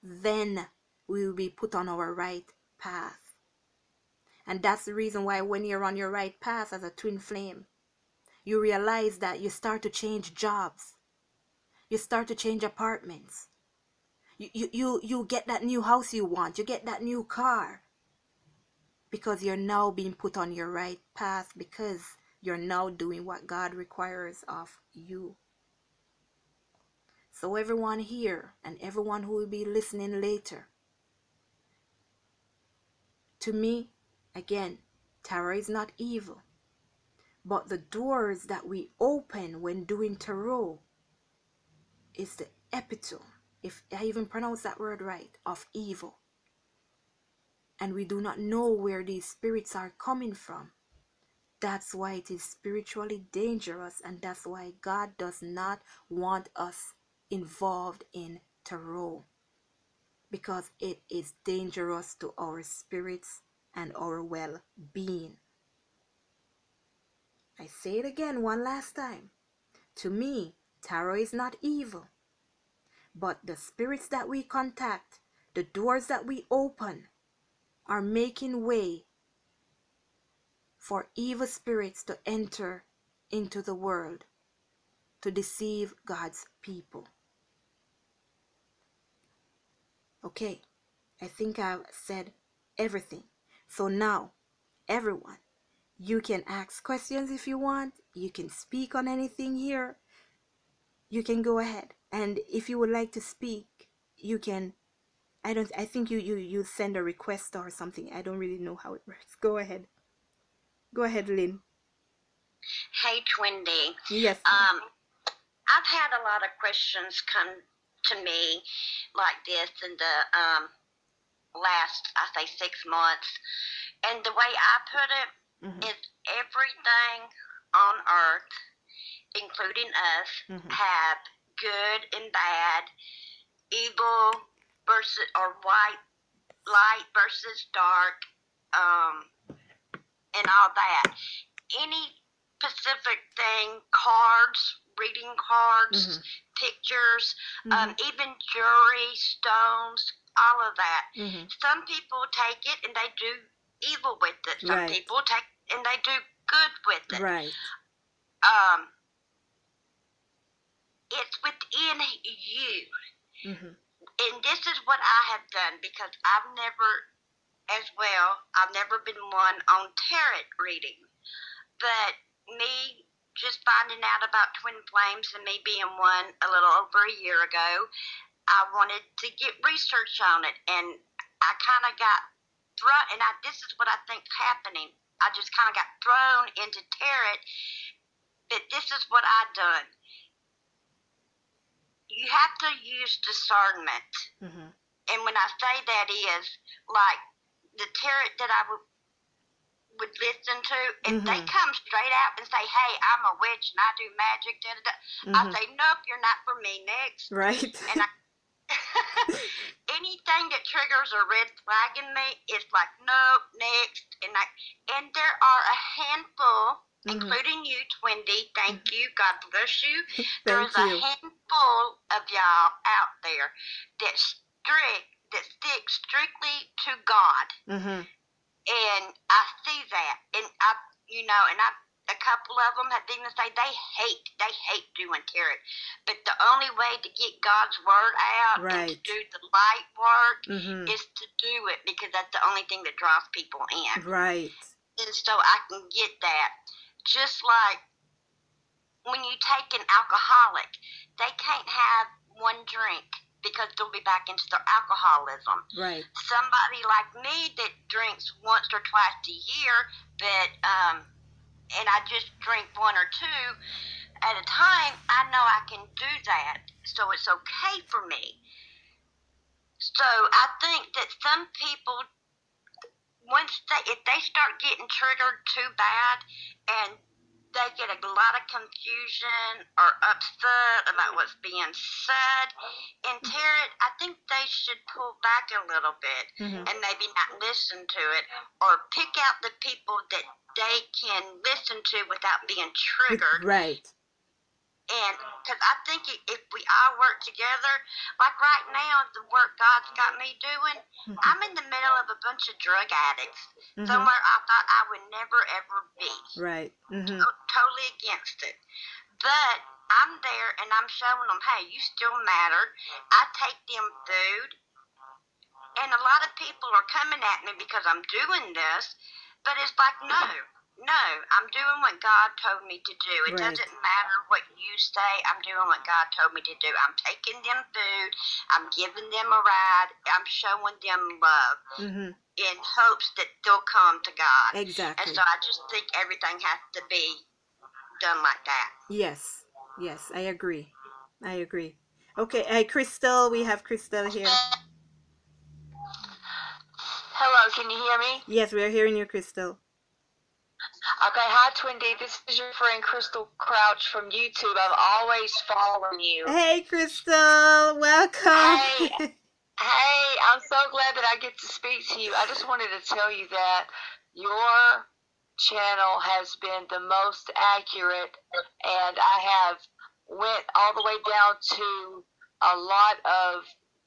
[SPEAKER 1] Then we will be put on our right path. And that's the reason why when you're on your right path as a twin flame, you realize that you start to change jobs. You start to change apartments. You, you, you, you get that new house you want. You get that new car because you're now being put on your right path because you're now doing what God requires of you. So, everyone here and everyone who will be listening later, to me, again, tarot is not evil, but the doors that we open when doing tarot is the epitome, if I even pronounce that word right, of evil and we do not know where these spirits are coming from. That's why it is spiritually dangerous, and that's why God does not want us involved in tarot because it is dangerous to our spirits and our well being. I say it again one last time. To me, tarot is not evil, but the spirits that we contact, the doors that we open, are making way for evil spirits to enter into the world to deceive God's people. Okay, I think I've said everything. So now, everyone, you can ask questions if you want. You can speak on anything here. You can go ahead. And if you would like to speak, you can I don't I think you you you send a request or something. I don't really know how it works. Go ahead. Go ahead, Lynn.
[SPEAKER 2] Hey Twindy.
[SPEAKER 1] Yes.
[SPEAKER 2] Um I've had a lot of questions come to me like this in the um last I say six months. And the way I put it mm-hmm. is everything on earth, including us, mm-hmm. have good and bad, evil versus or white light versus dark, um, and all that. Any specific thing, cards, reading cards, mm-hmm. pictures, mm-hmm. Um, even jewelry, stones, all of that. Mm-hmm. Some people take it and they do evil with it. Some right. people take and they do good with it.
[SPEAKER 1] Right.
[SPEAKER 2] Um, it's within you.
[SPEAKER 1] Mm-hmm.
[SPEAKER 2] And this is what I have done because I've never, as well, I've never been one on tarot reading. But me just finding out about twin flames and me being one a little over a year ago, I wanted to get research on it, and I kind of got thrown. And I, this is what I think happening. I just kind of got thrown into tarot. But this is what I done. You have to use discernment,
[SPEAKER 1] Mm-hmm.
[SPEAKER 2] and when I say that is like the tarot that I would listen to, if they
[SPEAKER 1] Mhm.
[SPEAKER 2] come straight out and say, "Hey, I'm a witch and I do magic," da, da, da, I
[SPEAKER 1] Mhm.
[SPEAKER 2] say, "Nope, you're not for me." Next,
[SPEAKER 1] Right.
[SPEAKER 2] and I, [LAUGHS] anything that triggers a red flag in me, it's like, "Nope, next," and I, and there are a handful,
[SPEAKER 1] Mhm.
[SPEAKER 2] including you, Twindy. Thank you. God bless you. [LAUGHS] There's a handful of y'all out there that strict that stick strictly to God
[SPEAKER 1] Mm-hmm.
[SPEAKER 2] And I see that, and I, you know, and I, a couple of them have even say they hate, they hate doing tarot, but the only way to get God's word out and to do the light work
[SPEAKER 1] Mm-hmm.
[SPEAKER 2] is to do it because that's the only thing that draws people in,
[SPEAKER 1] Right.
[SPEAKER 2] and so I can get that. Just like when you take an alcoholic, they can't have one drink because they'll be back into their alcoholism
[SPEAKER 1] Right.
[SPEAKER 2] somebody like me that drinks once or twice a year, but um, and I just drink one or two at a time, I know I can do that, so it's okay for me. So I think that some people, once they if they start getting triggered too bad, and they get a lot of confusion or upset about what's being said. And tarot, I think they should pull back a little bit
[SPEAKER 1] Mm-hmm.
[SPEAKER 2] and maybe not listen to it or pick out the people that they can listen to without being triggered.
[SPEAKER 1] Right.
[SPEAKER 2] And because I think if we all work together, like right now, the work God's got me doing,
[SPEAKER 1] Mhm.
[SPEAKER 2] I'm in the middle of a bunch of drug addicts,
[SPEAKER 1] Mhm.
[SPEAKER 2] somewhere I thought I would never ever be
[SPEAKER 1] Right. Mm-hmm.
[SPEAKER 2] to- totally against it. But I'm there and I'm showing them, hey, you still matter. I take them food. And a lot of people are coming at me because I'm doing this, but it's like, no, no, I'm doing what God told me to do. It
[SPEAKER 1] Right.
[SPEAKER 2] doesn't matter what you say, I'm doing what God told me to do. I'm taking them food, I'm giving them a ride, I'm showing them love
[SPEAKER 1] Mm-hmm.
[SPEAKER 2] in hopes that they'll come to God.
[SPEAKER 1] Exactly.
[SPEAKER 2] And so I just think everything has to be done like that.
[SPEAKER 1] Yes. Yes, I agree. I agree. Okay, hey Crystal, we have Crystal here.
[SPEAKER 3] Hello, can you hear me?
[SPEAKER 1] Yes, we are hearing you, Crystal.
[SPEAKER 3] Okay, hi Twindy. This is your friend Crystal Crouch from YouTube. I'm always following you.
[SPEAKER 1] Hey, Crystal, welcome.
[SPEAKER 3] Hey, I'm so glad that I get to speak to you. I just wanted to tell you that your channel has been the most accurate and I have went all the way down to a lot of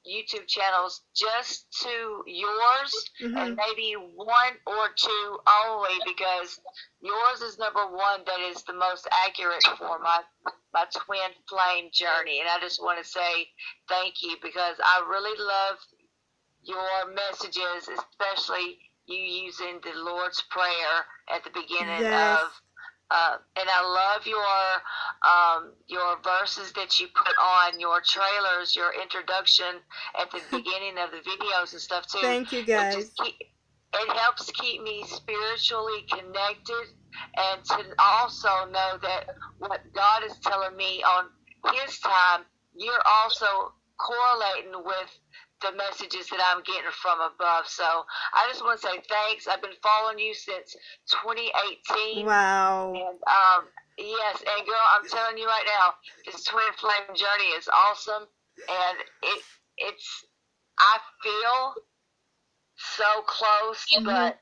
[SPEAKER 3] YouTube channels just to yours and
[SPEAKER 1] Mhm.
[SPEAKER 3] maybe one or two only because yours is number one that is the most accurate for my my twin flame journey and i just want to say thank you because i really love your messages especially you using the lord's prayer at the beginning
[SPEAKER 1] Yes.
[SPEAKER 3] of uh, and I love your um, your verses that you put on your trailers, your introduction at the [LAUGHS] beginning of the videos and stuff too.
[SPEAKER 1] Thank you, guys.
[SPEAKER 3] keep, it helps keep me spiritually connected and to also know that what God is telling me on His time, you're also correlating with the messages that I'm getting from above. So I just want to say thanks. I've been following you since 2018.
[SPEAKER 1] Wow.
[SPEAKER 3] And um, yes, and girl, I'm telling you right now, this twin flame journey is awesome, and it it's I feel so close,
[SPEAKER 1] Mhm.
[SPEAKER 3] but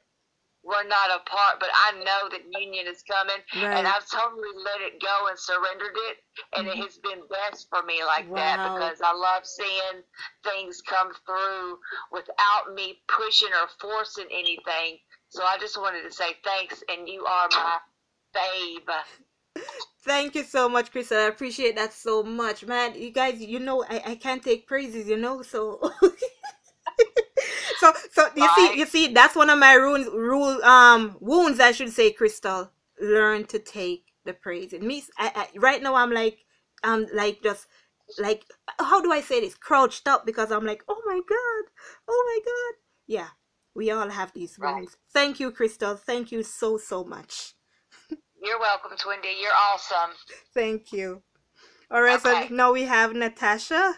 [SPEAKER 3] we're not apart. But I know that union is coming, and I've totally let it go and surrendered it, and
[SPEAKER 1] Mhm.
[SPEAKER 3] it has been best for me like that because I love seeing things come through without me pushing or forcing anything So I just wanted to say thanks, and you are my babe.
[SPEAKER 1] Thank you so much, Crystal. I appreciate that so much, man. You guys, you know, I, I can't take praises, you know, so. [LAUGHS] [LAUGHS] so so you see you see that's one of my rules rule um wounds I should say, Crystal. Learn to take the praise. It means I, I right now I'm like I'm like just like how do I say this? Crouched up because I'm like, oh my god, oh my god. Yeah, we all have these
[SPEAKER 3] Right.
[SPEAKER 1] wounds. Thank you, Crystal. Thank you so so much.
[SPEAKER 3] You're welcome, Twindy. You're awesome. [LAUGHS]
[SPEAKER 1] Thank you. All right,
[SPEAKER 3] Okay.
[SPEAKER 1] so now we have Natasha.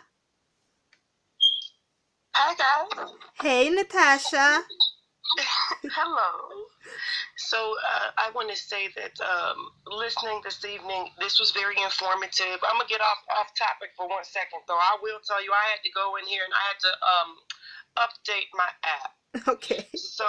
[SPEAKER 4] Hi guys.
[SPEAKER 1] Hey, Natasha.
[SPEAKER 4] Hello. So uh, I want to say that um, listening this evening, this was very informative. I'm gonna get off off topic for one second, though. I will tell you, I had to go in here and I had to um, update my app.
[SPEAKER 1] Okay.
[SPEAKER 4] So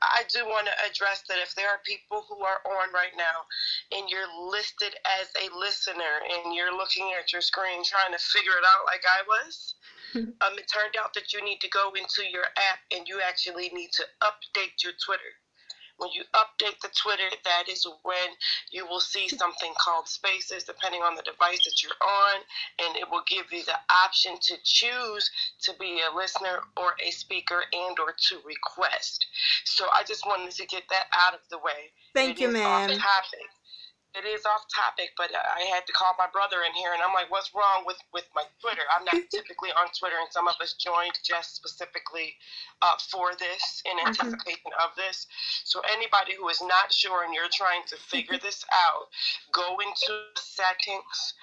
[SPEAKER 4] I do want to address that if there are people who are on right now and you're listed as a listener and you're looking at your screen trying to figure it out like I was, um, it turned out that you need to go into your app and you actually need to update your Twitter. When you update the Twitter, that is when you will see something called Spaces, depending on the device that you're on, and it will give you the option to choose to be a listener or a speaker and or to request. So I just wanted to get that out of the way.
[SPEAKER 1] Thank
[SPEAKER 4] It
[SPEAKER 1] you, ma'am.
[SPEAKER 4] Off topic. It is off topic, but I had to call my brother in here, and I'm like, "What's wrong with with my Twitter? I'm not [LAUGHS] typically on Twitter, and some of us joined just specifically uh, for this in
[SPEAKER 1] Mhm.
[SPEAKER 4] anticipation of this. So anybody who is not sure and you're trying to figure this out, go into settings,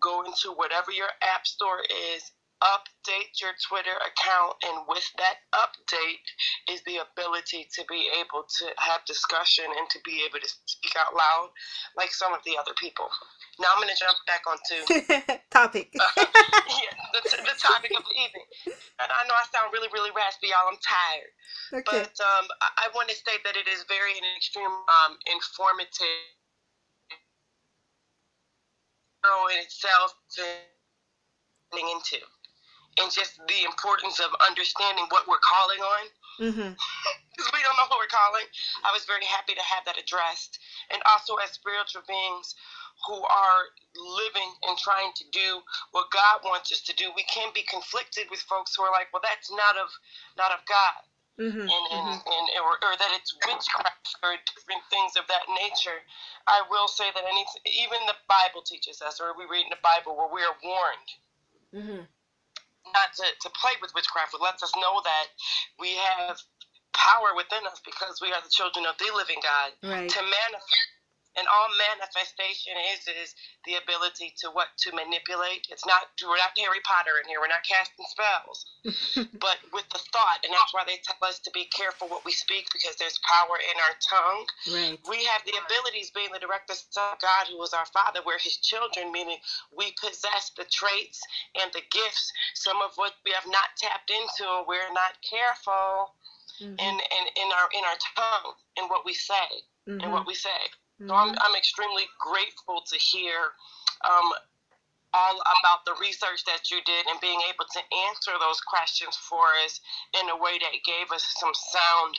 [SPEAKER 4] go into whatever your app store is, update your Twitter account, and with that update is the ability to be able to have discussion and to be able to speak out loud like some of the other people. Now I'm going to jump back onto [LAUGHS]
[SPEAKER 1] Topic. [LAUGHS]
[SPEAKER 4] yeah, the, the topic of the evening. And I know I sound really, really raspy, y'all. I'm tired.
[SPEAKER 1] Okay.
[SPEAKER 4] But um, I, I want to state that it is very an extreme um, informative in itself to into. And just the importance of understanding what we're calling on
[SPEAKER 1] Mm-hmm. [LAUGHS]
[SPEAKER 4] because we don't know who we're calling. I was very happy to have that addressed. And also, as spiritual beings who are living and trying to do what God wants us to do, we can be conflicted with folks who are like, "Well, that's not of not of God,"
[SPEAKER 1] Mm-hmm.
[SPEAKER 4] and and,
[SPEAKER 1] mm-hmm.
[SPEAKER 4] and or, or that it's witchcraft or different things of that nature. I will say that any even the Bible teaches us, or we read in the Bible where we are warned
[SPEAKER 1] Mm-hmm.
[SPEAKER 4] Not to, to play with witchcraft. It lets us know that we have power within us because we are the children of the living God
[SPEAKER 1] Right.
[SPEAKER 4] to manifest. And all manifestation is is the ability to what to manipulate. It's not we're not Harry Potter in here. We're not casting spells, [LAUGHS] but with the thought, and that's why they tell us to be careful what we speak because there's power in our tongue.
[SPEAKER 1] right.
[SPEAKER 4] We have the abilities being the direct son of God who is our Father. We're His children, meaning we possess the traits and the gifts, some of what we have not tapped into. and We're not careful
[SPEAKER 1] Mm-hmm.
[SPEAKER 4] in, in, in our in our tongue and what we say and
[SPEAKER 1] Mm-hmm.
[SPEAKER 4] what we say. So I'm, I'm extremely grateful to hear um, all about the research that you did and being able to answer those questions for us in a way that gave us some sound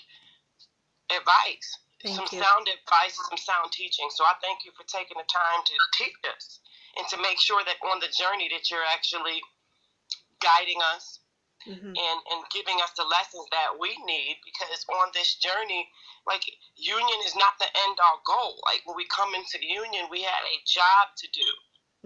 [SPEAKER 4] advice
[SPEAKER 1] Thank
[SPEAKER 4] some
[SPEAKER 1] you.
[SPEAKER 4] sound advice some sound teaching. So I thank you for taking the time to teach us and to make sure that on the journey that you're actually guiding us
[SPEAKER 1] Mm-hmm.
[SPEAKER 4] and, and giving us the lessons that we need because on this journey, like union is not the end all goal. Like when we come into union, we had a job to do.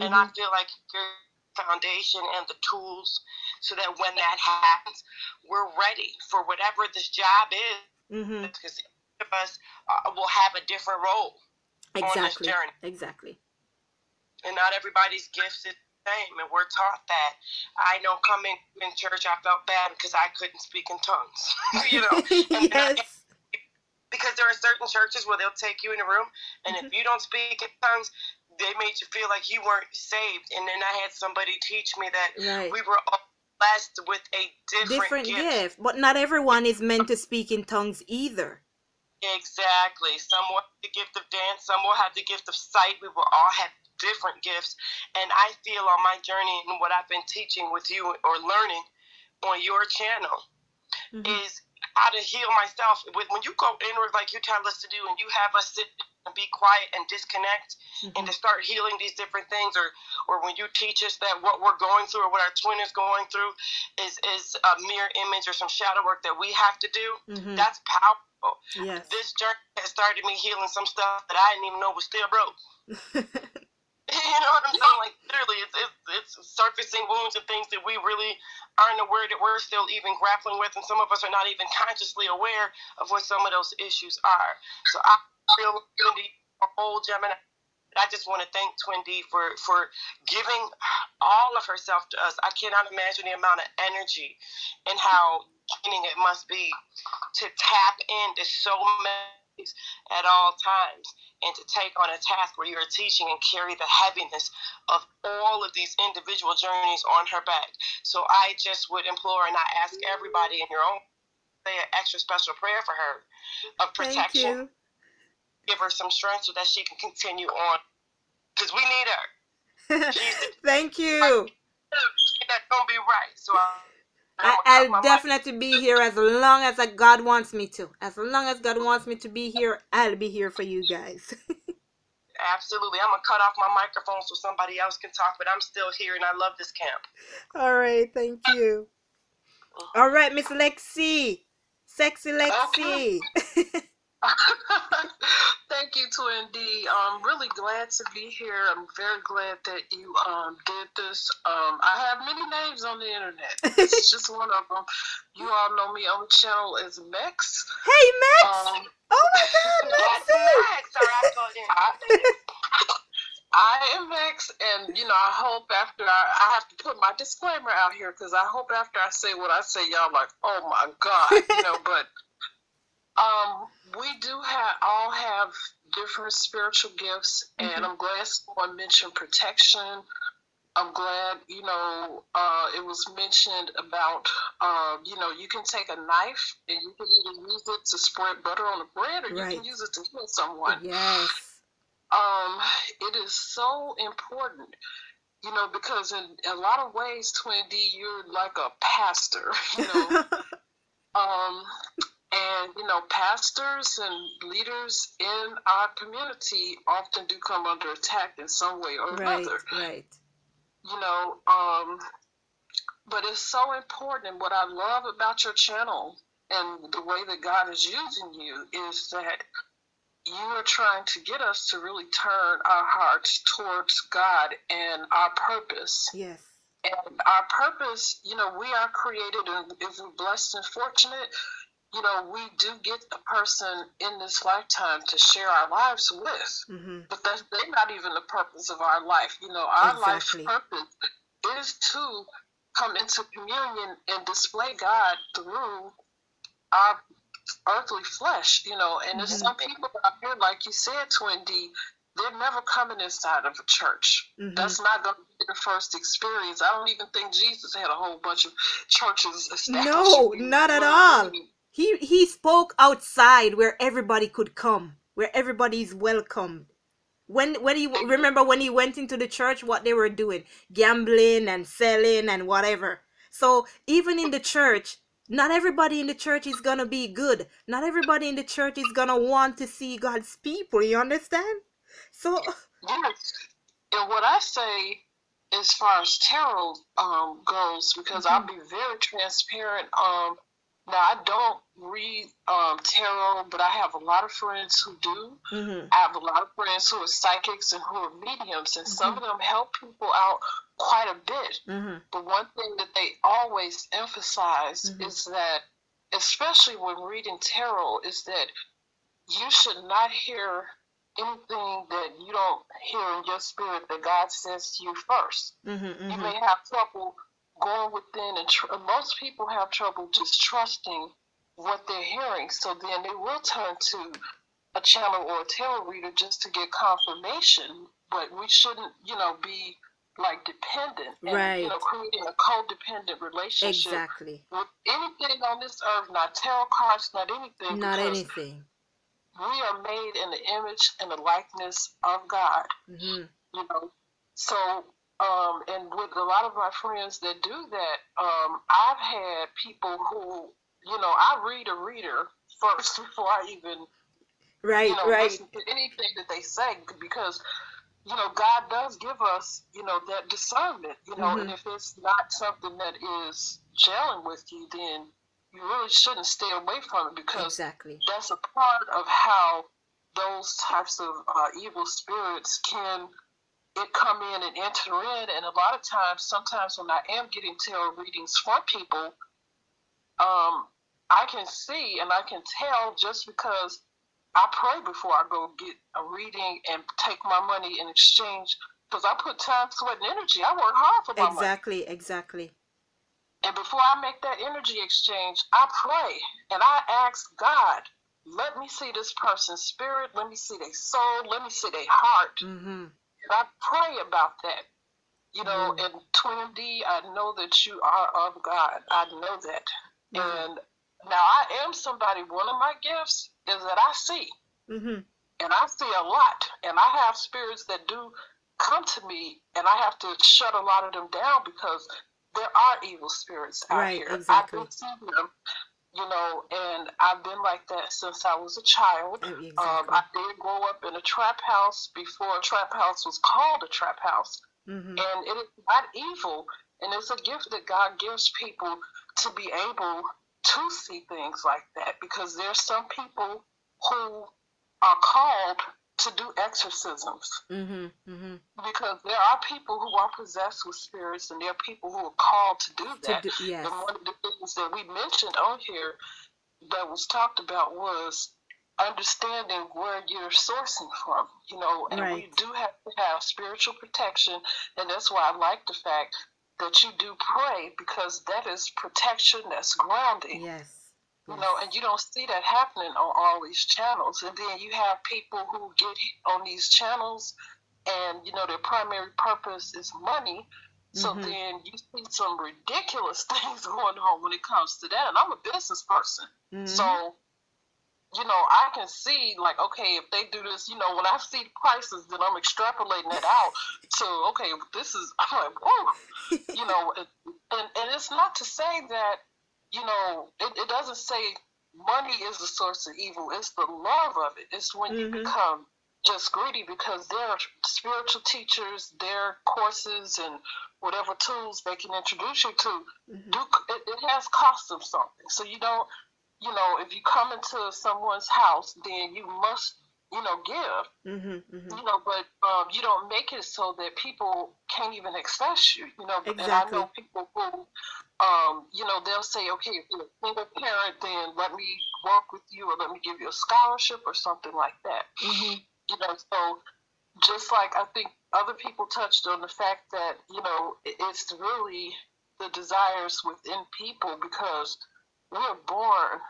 [SPEAKER 4] And I
[SPEAKER 1] Mm-hmm.
[SPEAKER 4] feel like your foundation and the tools so that when that happens, we're ready for whatever this job is
[SPEAKER 1] Mm-hmm.
[SPEAKER 4] because each of us uh, will have a different role this
[SPEAKER 1] Exactly.
[SPEAKER 4] journey.
[SPEAKER 1] Exactly.
[SPEAKER 4] and not everybody's the same and we're taught that i know coming in church i felt bad because i couldn't speak in tongues [LAUGHS] you know [LAUGHS] and then I- because there are certain churches where they'll take you in a room and
[SPEAKER 1] Mm-hmm.
[SPEAKER 4] if you don't speak in tongues they made you feel like you weren't saved and then i had somebody teach me that
[SPEAKER 1] Right.
[SPEAKER 4] we were all blessed with a different,
[SPEAKER 1] Different
[SPEAKER 4] gift.
[SPEAKER 1] gift, but not everyone is meant to speak in tongues either.
[SPEAKER 4] Exactly. Some will have the gift of dance, some will have the gift of sight. We will all have different gifts. And I feel on my journey and what I've been teaching with you or learning on your channel
[SPEAKER 1] Mhm.
[SPEAKER 4] is how to heal myself. When you go inward, like you tell us to do, and you have us sit and be quiet and disconnect mm-hmm. and to start healing these different things or or when you teach us that what we're going through or what our twin is going through is is a mirror image or some shadow work that we have to do mm-hmm. that's powerful yes. this journey has started me healing some stuff that i didn't even know was still broke [LAUGHS] [LAUGHS] you know what i'm saying like literally it's, it's, it's surfacing wounds and things that we really aren't aware that we're still even grappling with and some of us are not even consciously aware of what some of those issues are so i feel Twin old Gemini. I just want to thank Twin D for, for giving all of herself to us. I cannot imagine the amount of energy and how draining it must be to tap into so many at all times and to take on a task where you're teaching and carry the heaviness of all of these individual journeys on her back. So I just would implore and I ask everybody in your own say an extra special prayer for her of protection give her some strength so that she can continue on. Because we need her. [LAUGHS]
[SPEAKER 1] Thank you. [LAUGHS]
[SPEAKER 4] That's gonna be right. So
[SPEAKER 1] I, will definitely be here as long as God wants me to. As long as God wants me to be here, I'll be here for you guys. [LAUGHS]
[SPEAKER 4] Absolutely. I'm going to cut off my microphone so somebody else can talk, but I'm still here and I love this camp.
[SPEAKER 1] All right. Thank you. All right, Miss Lexi. Sexy Lexi.
[SPEAKER 5] Okay. [LAUGHS] [LAUGHS] Thank you, Twin D. I'm really glad to be here. I'm very glad that you um, did this. Um, I have many names on the internet. This is [LAUGHS] just one of them. You all know me on the channel as Mex.
[SPEAKER 1] Hey, Mex! Um, oh my God, [LAUGHS] Mex! Mex.
[SPEAKER 5] I am Mex, and you know, I hope after I, I have to put my disclaimer out here because I hope after I say what I say, y'all like, oh my God, you know, but um, we do have all have different spiritual gifts, and mm-hmm. I'm glad someone mentioned protection. I'm glad, you know, uh, it was mentioned about, uh, you know, you can take a knife and you can either use it to spread butter on the bread or right. you can use it to kill someone.
[SPEAKER 1] Yes.
[SPEAKER 5] Um, it is so important, you know, because in a lot of ways, Twin D, you're like a pastor, you know. [LAUGHS] um, and, you know, pastors and leaders in our community often do come under attack in some way or
[SPEAKER 1] right,
[SPEAKER 5] another.
[SPEAKER 1] Right.
[SPEAKER 5] You know, um, but it's so important. What I love about your channel and the way that God is using you is that you are trying to get us to really turn our hearts towards God and our purpose.
[SPEAKER 1] Yes.
[SPEAKER 5] And our purpose, you know, we are created and if we're blessed and fortunate, you know, we do get a person in this lifetime to share our lives with, mm-hmm. but that's they're not even the purpose of our life. You know, our exactly. life's purpose is to come into communion and display God through our earthly flesh. You know, and mm-hmm. there's some people out here, like you said, Twin D, they're never coming inside of a church. Mm-hmm. That's not going to be their first experience. I don't even think Jesus had a whole bunch of churches established.
[SPEAKER 1] No, not at all. He he spoke outside where everybody could come, where everybody is welcomed. When when he remember when he went into the church, what they were doing, gambling and selling and whatever. So even in the church, not everybody in the church is gonna be good. Not everybody in the church is gonna want to see God's people. You understand? So
[SPEAKER 5] yes, and what I say as far as tarot um, goes, because mm-hmm. I'll be very transparent. Um, now I don't read um, tarot, but I have a lot of friends who do. Mm-hmm. I have a lot of friends who are psychics and who are mediums, and mm-hmm. some of them help people out quite a bit. Mm-hmm. But one thing that they always emphasize mm-hmm. is that, especially when reading tarot, is that you should not hear anything that you don't hear in your spirit that God says to you 1st mm-hmm, You mm-hmm. may have trouble going within, and tr- most people have trouble just trusting what they're hearing. So then they will turn to a channel or a tarot reader just to get confirmation. But we shouldn't, you know, be like dependent and
[SPEAKER 1] right.
[SPEAKER 5] you know creating a codependent relationship
[SPEAKER 1] exactly
[SPEAKER 5] with anything on this earth not tarot cards not anything
[SPEAKER 1] not anything
[SPEAKER 5] we are made in the image and the likeness of god mm-hmm. you know so um, and with a lot of my friends that do that, um, I've had people who you know, I read a reader [LAUGHS] first before I even
[SPEAKER 1] Right,
[SPEAKER 5] you know
[SPEAKER 1] right.
[SPEAKER 5] listen to anything that they say because you know God does give us you know that discernment. You know, and
[SPEAKER 1] Mhm.
[SPEAKER 5] if it's not something that is gelling with you, then you really shouldn't stay away from it because
[SPEAKER 1] Exactly.
[SPEAKER 5] that's a part of how those types of uh, evil spirits can it come in and enter in and a lot of times sometimes when i am getting tarot readings from people um, i can see and i can tell just because i pray before i go get a reading and take my money in exchange because i put time sweat and energy i work hard for my money
[SPEAKER 1] Exactly, exactly.
[SPEAKER 5] and before I make that energy exchange, I pray and I ask God, let me see this person's spirit, let me see their soul, let me see their heart.
[SPEAKER 1] Mm-hmm.
[SPEAKER 5] And I pray about that. You know,
[SPEAKER 1] Mm.
[SPEAKER 5] and Twin D, I know that you are of God. I know that.
[SPEAKER 1] Mhm.
[SPEAKER 5] And now I am somebody, one of my gifts is that I see.
[SPEAKER 1] Mm-hmm.
[SPEAKER 5] And I see a lot. And I have spirits that do come to me, and I have to shut a lot of them down because there are evil spirits out
[SPEAKER 1] Right,
[SPEAKER 5] here.
[SPEAKER 1] exactly.
[SPEAKER 5] I've been seeing them, you know, and I've been like that since I was a child.
[SPEAKER 1] Oh,
[SPEAKER 5] Um, I did grow up in a trap house before a trap house was called a trap house.
[SPEAKER 1] Mm-hmm.
[SPEAKER 5] And it is not evil, and it's a gift that God gives people to be able to see things like that because there's some people who are called to do exorcisms
[SPEAKER 1] Mm-hmm. Mm-hmm.
[SPEAKER 5] because there are people who are possessed with spirits and there are people who are called to do
[SPEAKER 1] To
[SPEAKER 5] that.
[SPEAKER 1] do, yes.
[SPEAKER 5] And one of the things that we mentioned on here that was talked about was understanding where you're sourcing from, you know, and we do have to have spiritual protection, and that's why I like the fact that you do pray because that is protection, that's grounding.
[SPEAKER 1] Yes.
[SPEAKER 5] You know, and you don't see that happening on all these channels. And then you have people who get on these channels and, you know, their primary purpose is money. So
[SPEAKER 1] Mhm.
[SPEAKER 5] then you see some ridiculous [LAUGHS] things going on when it comes to that. And I'm a business person.
[SPEAKER 1] Mhm.
[SPEAKER 5] So, you know, I can see, like, okay, if they do this, you know, when I see prices, then I'm extrapolating it out to, okay, this is, [LAUGHS] I'm like, whoa you know, and and it's not to say that, you know, it, it doesn't say money is the source of evil. It's the love of it. It's when you
[SPEAKER 1] Mhm.
[SPEAKER 5] become just greedy because there are spiritual teachers, their courses, and whatever tools they can introduce you to.
[SPEAKER 1] Mhm.
[SPEAKER 5] Do it, it has cost them something. So you don't, you know, if you come into someone's house, then you must, you know, give
[SPEAKER 1] Mhm. Mhm.
[SPEAKER 5] you know, but um, you don't make it so that people can't even access you, you know. And I
[SPEAKER 1] Exactly.
[SPEAKER 5] know people who, um, you know, they'll say, okay, if you're a single parent, then let me work with you or let me give you a scholarship or something like that.
[SPEAKER 1] Mhm.
[SPEAKER 5] You know, so just like I think other people touched on the fact that, you know, it's really the desires within people because we're born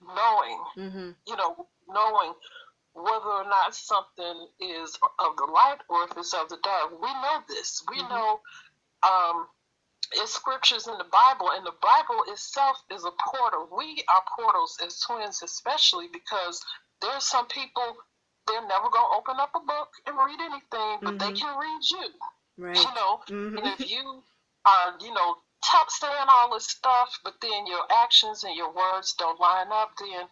[SPEAKER 5] knowing
[SPEAKER 1] Mhm.
[SPEAKER 5] you know, knowing whether or not something is of the light or if it's of the dark. We know this. We
[SPEAKER 1] Mhm.
[SPEAKER 5] know um, it's scriptures in the Bible, and the Bible itself is a portal. We are portals as twins, especially because there's some people they're never gonna open up a book and read anything, but they
[SPEAKER 1] Mhm.
[SPEAKER 5] can read you.
[SPEAKER 1] Right.
[SPEAKER 5] You know, and
[SPEAKER 1] Mhm.
[SPEAKER 5] if you are, you know, t- saying all this stuff, but then your actions and your words don't line up, then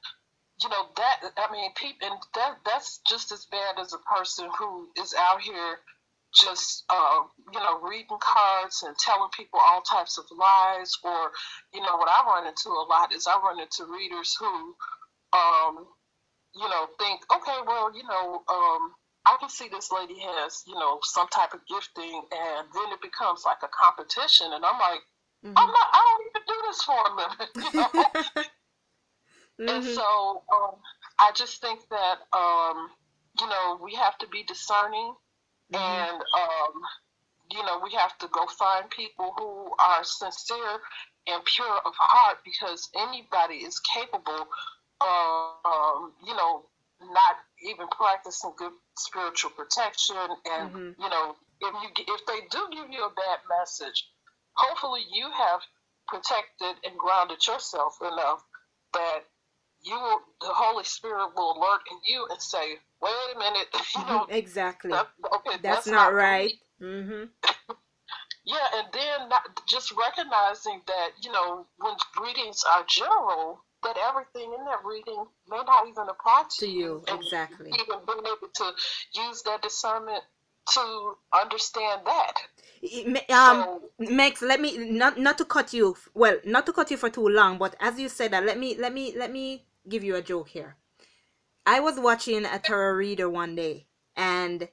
[SPEAKER 5] you know that I mean, people, and that that's just as bad as a person who is out here just uh, you know reading cards and telling people all types of lies, or you know what I run into a lot is I run into readers who, um, you know, think, okay, well, you know, um, I can see this lady has, you know, some type of gifting, and then it becomes like a competition, and I'm like, I'm
[SPEAKER 1] Mhm.
[SPEAKER 5] not, I don't even do this for a living, [LAUGHS] you know. [LAUGHS] And
[SPEAKER 1] Mhm.
[SPEAKER 5] so um, I just think that, um, you know, we have to be discerning
[SPEAKER 1] Mhm.
[SPEAKER 5] and, um, you know, we have to go find people who are sincere and pure of heart because anybody is capable of, um, you know, not even practicing good spiritual protection. And,
[SPEAKER 1] Mhm.
[SPEAKER 5] you know, if you if they do give you a bad message, hopefully you have protected and grounded yourself enough that you will, the Holy Spirit will alert in you and say, "Wait a minute, [LAUGHS] you know, [LAUGHS]
[SPEAKER 1] exactly.
[SPEAKER 5] that, okay,
[SPEAKER 1] That's,
[SPEAKER 5] that's,
[SPEAKER 1] not
[SPEAKER 5] for
[SPEAKER 1] right.
[SPEAKER 5] me."
[SPEAKER 1] Mhm. [LAUGHS]
[SPEAKER 5] Yeah, and then not, just recognizing that you know when readings are general, that everything in that reading may not even apply to,
[SPEAKER 1] To you, exactly.
[SPEAKER 5] Even being able to use that discernment to understand that.
[SPEAKER 1] Um,
[SPEAKER 5] So,
[SPEAKER 1] Max, let me not not to cut you. Well, not to cut you for too long, but as you said that, let me let me let me give you a joke here. I was watching a tarot reader one day, and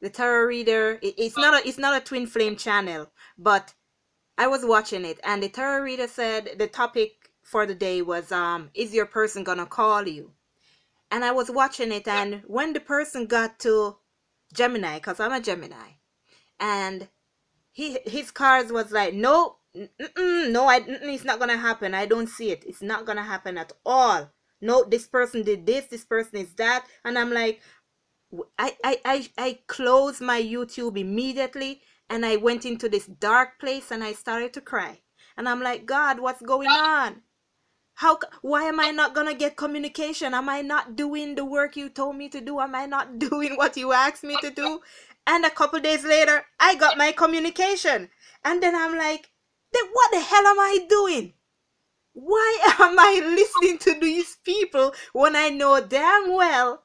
[SPEAKER 1] the tarot reader it- it's not a it's not a twin flame channel, but I was watching it, and the tarot reader said the topic for the day was um is your person gonna call you? And I was watching it, and when the person got to Gemini, because I'm a Gemini, and he his cards was like no no I it's not gonna happen I don't see it it's not gonna happen at all no this person did this this person is that and I'm like i i i, I closed my YouTube immediately and I went into this dark place and I started to cry and I'm like God what's going on how why am I not gonna get communication? Am I not doing the work you told me to do? Am I not [LAUGHS] doing what you asked me to do? And a couple days later, I got my communication. And then I'm like, then what the hell am I doing? Why am I listening to these people when I know damn well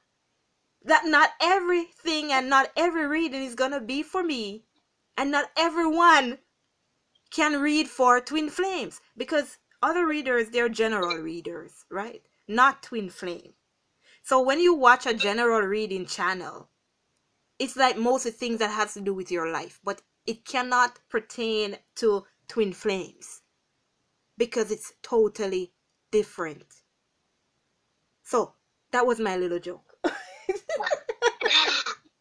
[SPEAKER 1] that not everything and not every reading is gonna be for me? And not everyone can read for twin flames because other readers they're general readers right? Not twin flame. So when you watch a general reading channel it's like most of things that has to do with your life but it cannot pertain to twin flames because it's totally different so that was my little joke [LAUGHS]
[SPEAKER 5] yeah,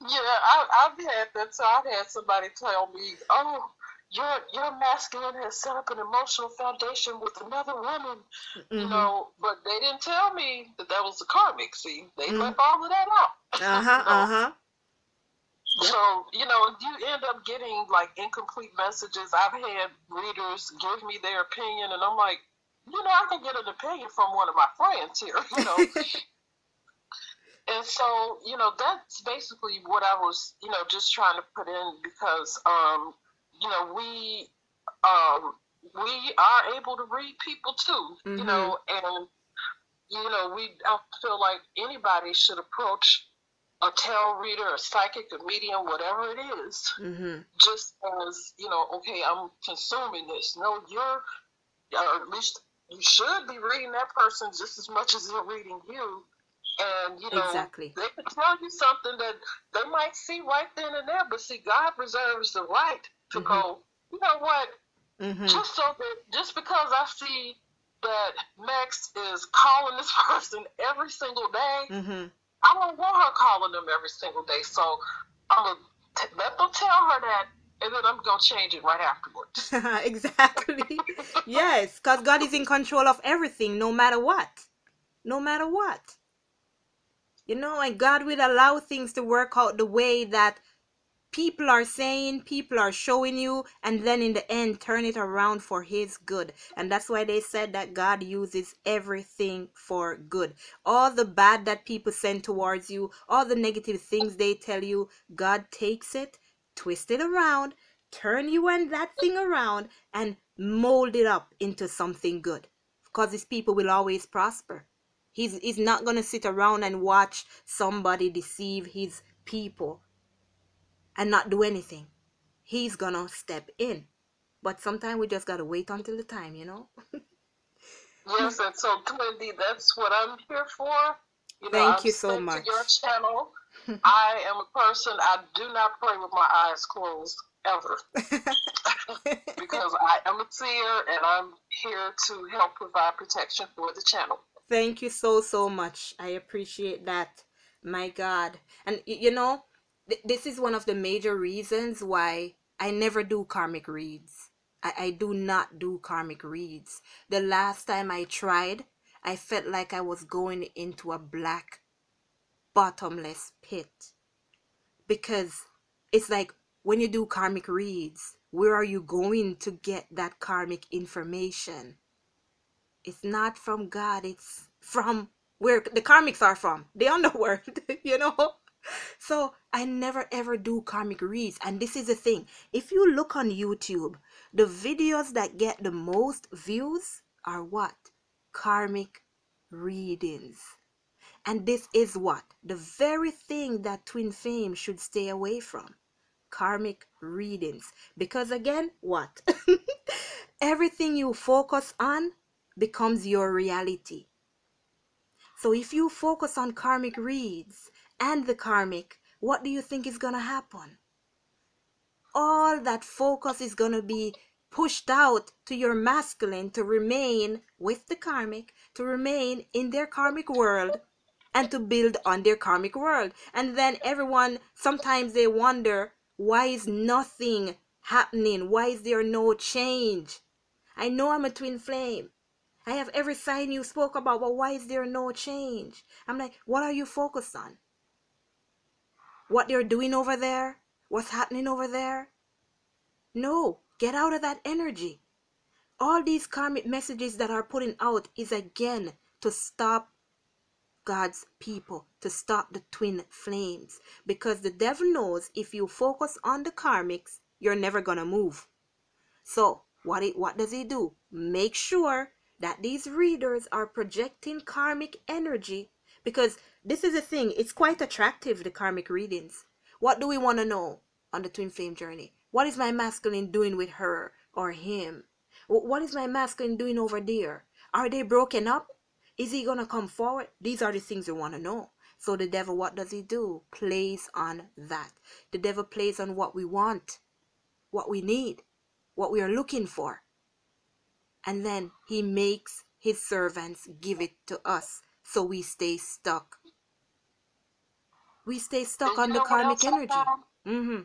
[SPEAKER 5] I, I've had that. So I've had somebody tell me, "Oh, your your masculine has set up an emotional foundation with another woman," you
[SPEAKER 1] Mhm.
[SPEAKER 5] know. But they didn't tell me that that was the karmic. See, they
[SPEAKER 1] Mhm.
[SPEAKER 5] left all of that out.
[SPEAKER 1] uh-huh [LAUGHS]
[SPEAKER 5] You know?
[SPEAKER 1] uh-huh Yep.
[SPEAKER 5] So, you know, you end up getting like incomplete messages. I've had readers give me their opinion, and I'm like, you know, I can get an opinion from one of my friends here, [LAUGHS] you know. [LAUGHS] and so, you know, that's basically what I was, you know, just trying to put in because, um, you know, we, um, we are able to read people too,
[SPEAKER 1] Mhm.
[SPEAKER 5] you know, and, you know, we, I feel like anybody should approach a tarot reader, a psychic, a medium, whatever it is,
[SPEAKER 1] mm-hmm.
[SPEAKER 5] just as you know, okay, I'm consuming this. No, you're, or at least you should be reading that person just as much as they're reading you. And you know,
[SPEAKER 1] Exactly.
[SPEAKER 5] they could tell you something that they might see right then and there, but see, God reserves the right to
[SPEAKER 1] Mhm.
[SPEAKER 5] go. You know what?
[SPEAKER 1] Mm-hmm.
[SPEAKER 5] Just so that, just because I see that Max is calling this [LAUGHS] person every single day,
[SPEAKER 1] Mm-hmm.
[SPEAKER 5] I don't want her calling them every single day. So I'm gonna let them tell her that, and then I'm gonna change it right afterwards. [LAUGHS]
[SPEAKER 1] exactly. Yes, because God is in control of everything, no matter what. No matter what. You know, and God will allow things to work out the way that people are saying, people are showing you, and then in the end, turn it around for His good. And that's why they said that God uses everything for good. All the bad that people send towards you, all the negative things they tell you, God takes it, twist it around, turn you and that thing around, and mold it up into something good. Because His people will always prosper. He's, he's not going to sit around and watch somebody deceive His people and not do anything. He's gonna step in. But sometimes we just gotta wait until the time, you know? [LAUGHS]
[SPEAKER 5] yes, and so Twin D, that's what I'm here for. You know,
[SPEAKER 1] Thank
[SPEAKER 5] I'm
[SPEAKER 1] you so much.
[SPEAKER 5] Your channel. [LAUGHS] I am a person. I do not pray with my eyes closed ever [LAUGHS] because I am a seer and I'm here to help provide protection for the channel.
[SPEAKER 1] Thank you so, so much. I appreciate that. My God. And you know, th- this is one of the major reasons why I never do karmic reads. I, I do not do karmic reads. The last time I tried, I felt like I was going into a black, bottomless pit. Because it's like when you do karmic reads, where are you going to get that karmic information? It's not from God, it's from where the karmics are from, the underworld, [LAUGHS] you know? So I never ever do karmic reads. And this is the thing if you look on YouTube, the videos that get the most views are what? Karmic readings. And this is what? The very thing that Twin Fame should stay away from karmic readings. Because again, what? [LAUGHS] Everything you focus on becomes your reality. So if you focus on karmic reads and the karmic, what do you think is going to happen? All that focus is going to be pushed out to your masculine to remain with the karmic, to remain in their karmic world, and to build on their karmic world. And then everyone, sometimes they wonder, why is nothing happening? Why is there no change? I know I'm a twin flame. I have every sign you spoke about, but why is there no change? I'm like, what are you focused on? What they're doing over there? What's happening over there? No, get out of that energy. All these karmic messages that are putting out is again to stop God's people, to stop the twin flames. Because the devil knows if you focus on the karmics, you're never going to move. So, what, it, what does he do? Make sure that these readers are projecting karmic energy because this is the thing it's quite attractive the karmic readings. What do we want to know on the twin flame journey? What is my masculine doing with her or him? What is my masculine doing over there? Are they broken up? Is he gonna come forward? These are the things we want to know. So the devil what does he do? Plays on that. The devil plays on what we want what we need what we are looking for. And then he makes his servants give it to us so we stay stuck we stay stuck on the karmic energy mm-hmm.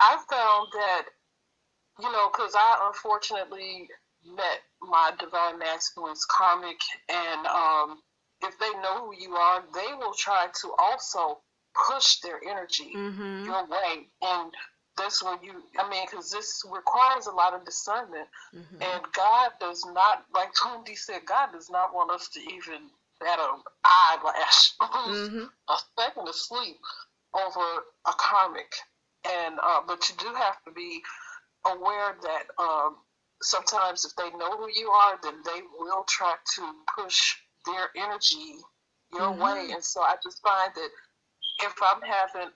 [SPEAKER 5] i found that you know because i unfortunately met my divine masculine's karmic and um, if they know who you are they will try to also push their energy
[SPEAKER 1] mm-hmm.
[SPEAKER 5] your way and that's where you i mean because this requires a lot of discernment
[SPEAKER 1] mm-hmm.
[SPEAKER 5] and god does not like Tony said god does not want us to even bat an eyelash
[SPEAKER 1] mm-hmm. [LAUGHS]
[SPEAKER 5] a second of sleep over a karmic and uh, but you do have to be aware that um, sometimes if they know who you are then they will try to push their energy your
[SPEAKER 1] mm-hmm.
[SPEAKER 5] way and so i just find that if i'm having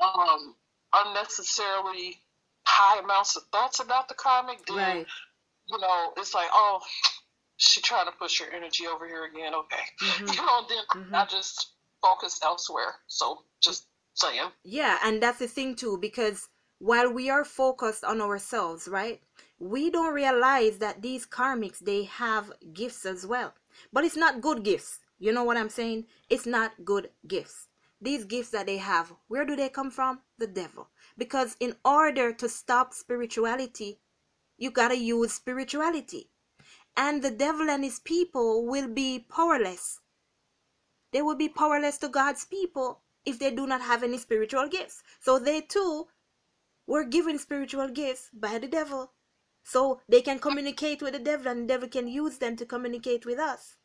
[SPEAKER 5] um, unnecessarily high amounts of thoughts about the karmic, then
[SPEAKER 1] right.
[SPEAKER 5] you know it's like, oh, she trying to push her energy over here again. Okay,
[SPEAKER 1] mm-hmm. [LAUGHS]
[SPEAKER 5] you know, then
[SPEAKER 1] mm-hmm.
[SPEAKER 5] I just focus elsewhere. So just saying.
[SPEAKER 1] Yeah, and that's the thing too, because while we are focused on ourselves, right? We don't realize that these karmics they have gifts as well. But it's not good gifts. You know what I'm saying? It's not good gifts these gifts that they have, where do they come from? The devil. Because in order to stop spirituality, you got to use spirituality. And the devil and his people will be powerless. They will be powerless to God's people if they do not have any spiritual gifts. So they too were given spiritual gifts by the devil. So they can communicate with the devil and the devil can use them to communicate with us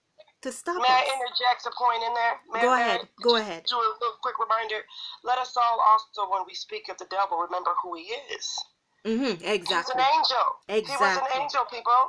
[SPEAKER 1] to stop
[SPEAKER 4] May
[SPEAKER 1] us.
[SPEAKER 4] I interject a point in there? May
[SPEAKER 1] Go
[SPEAKER 4] I,
[SPEAKER 1] ahead.
[SPEAKER 4] I
[SPEAKER 1] Go ahead.
[SPEAKER 4] Do a little quick reminder. Let us all also, when we speak of the devil, remember who he is.
[SPEAKER 1] Mm-hmm.
[SPEAKER 4] He's
[SPEAKER 1] Exactly.
[SPEAKER 4] an angel. Exactly. He was an angel, people.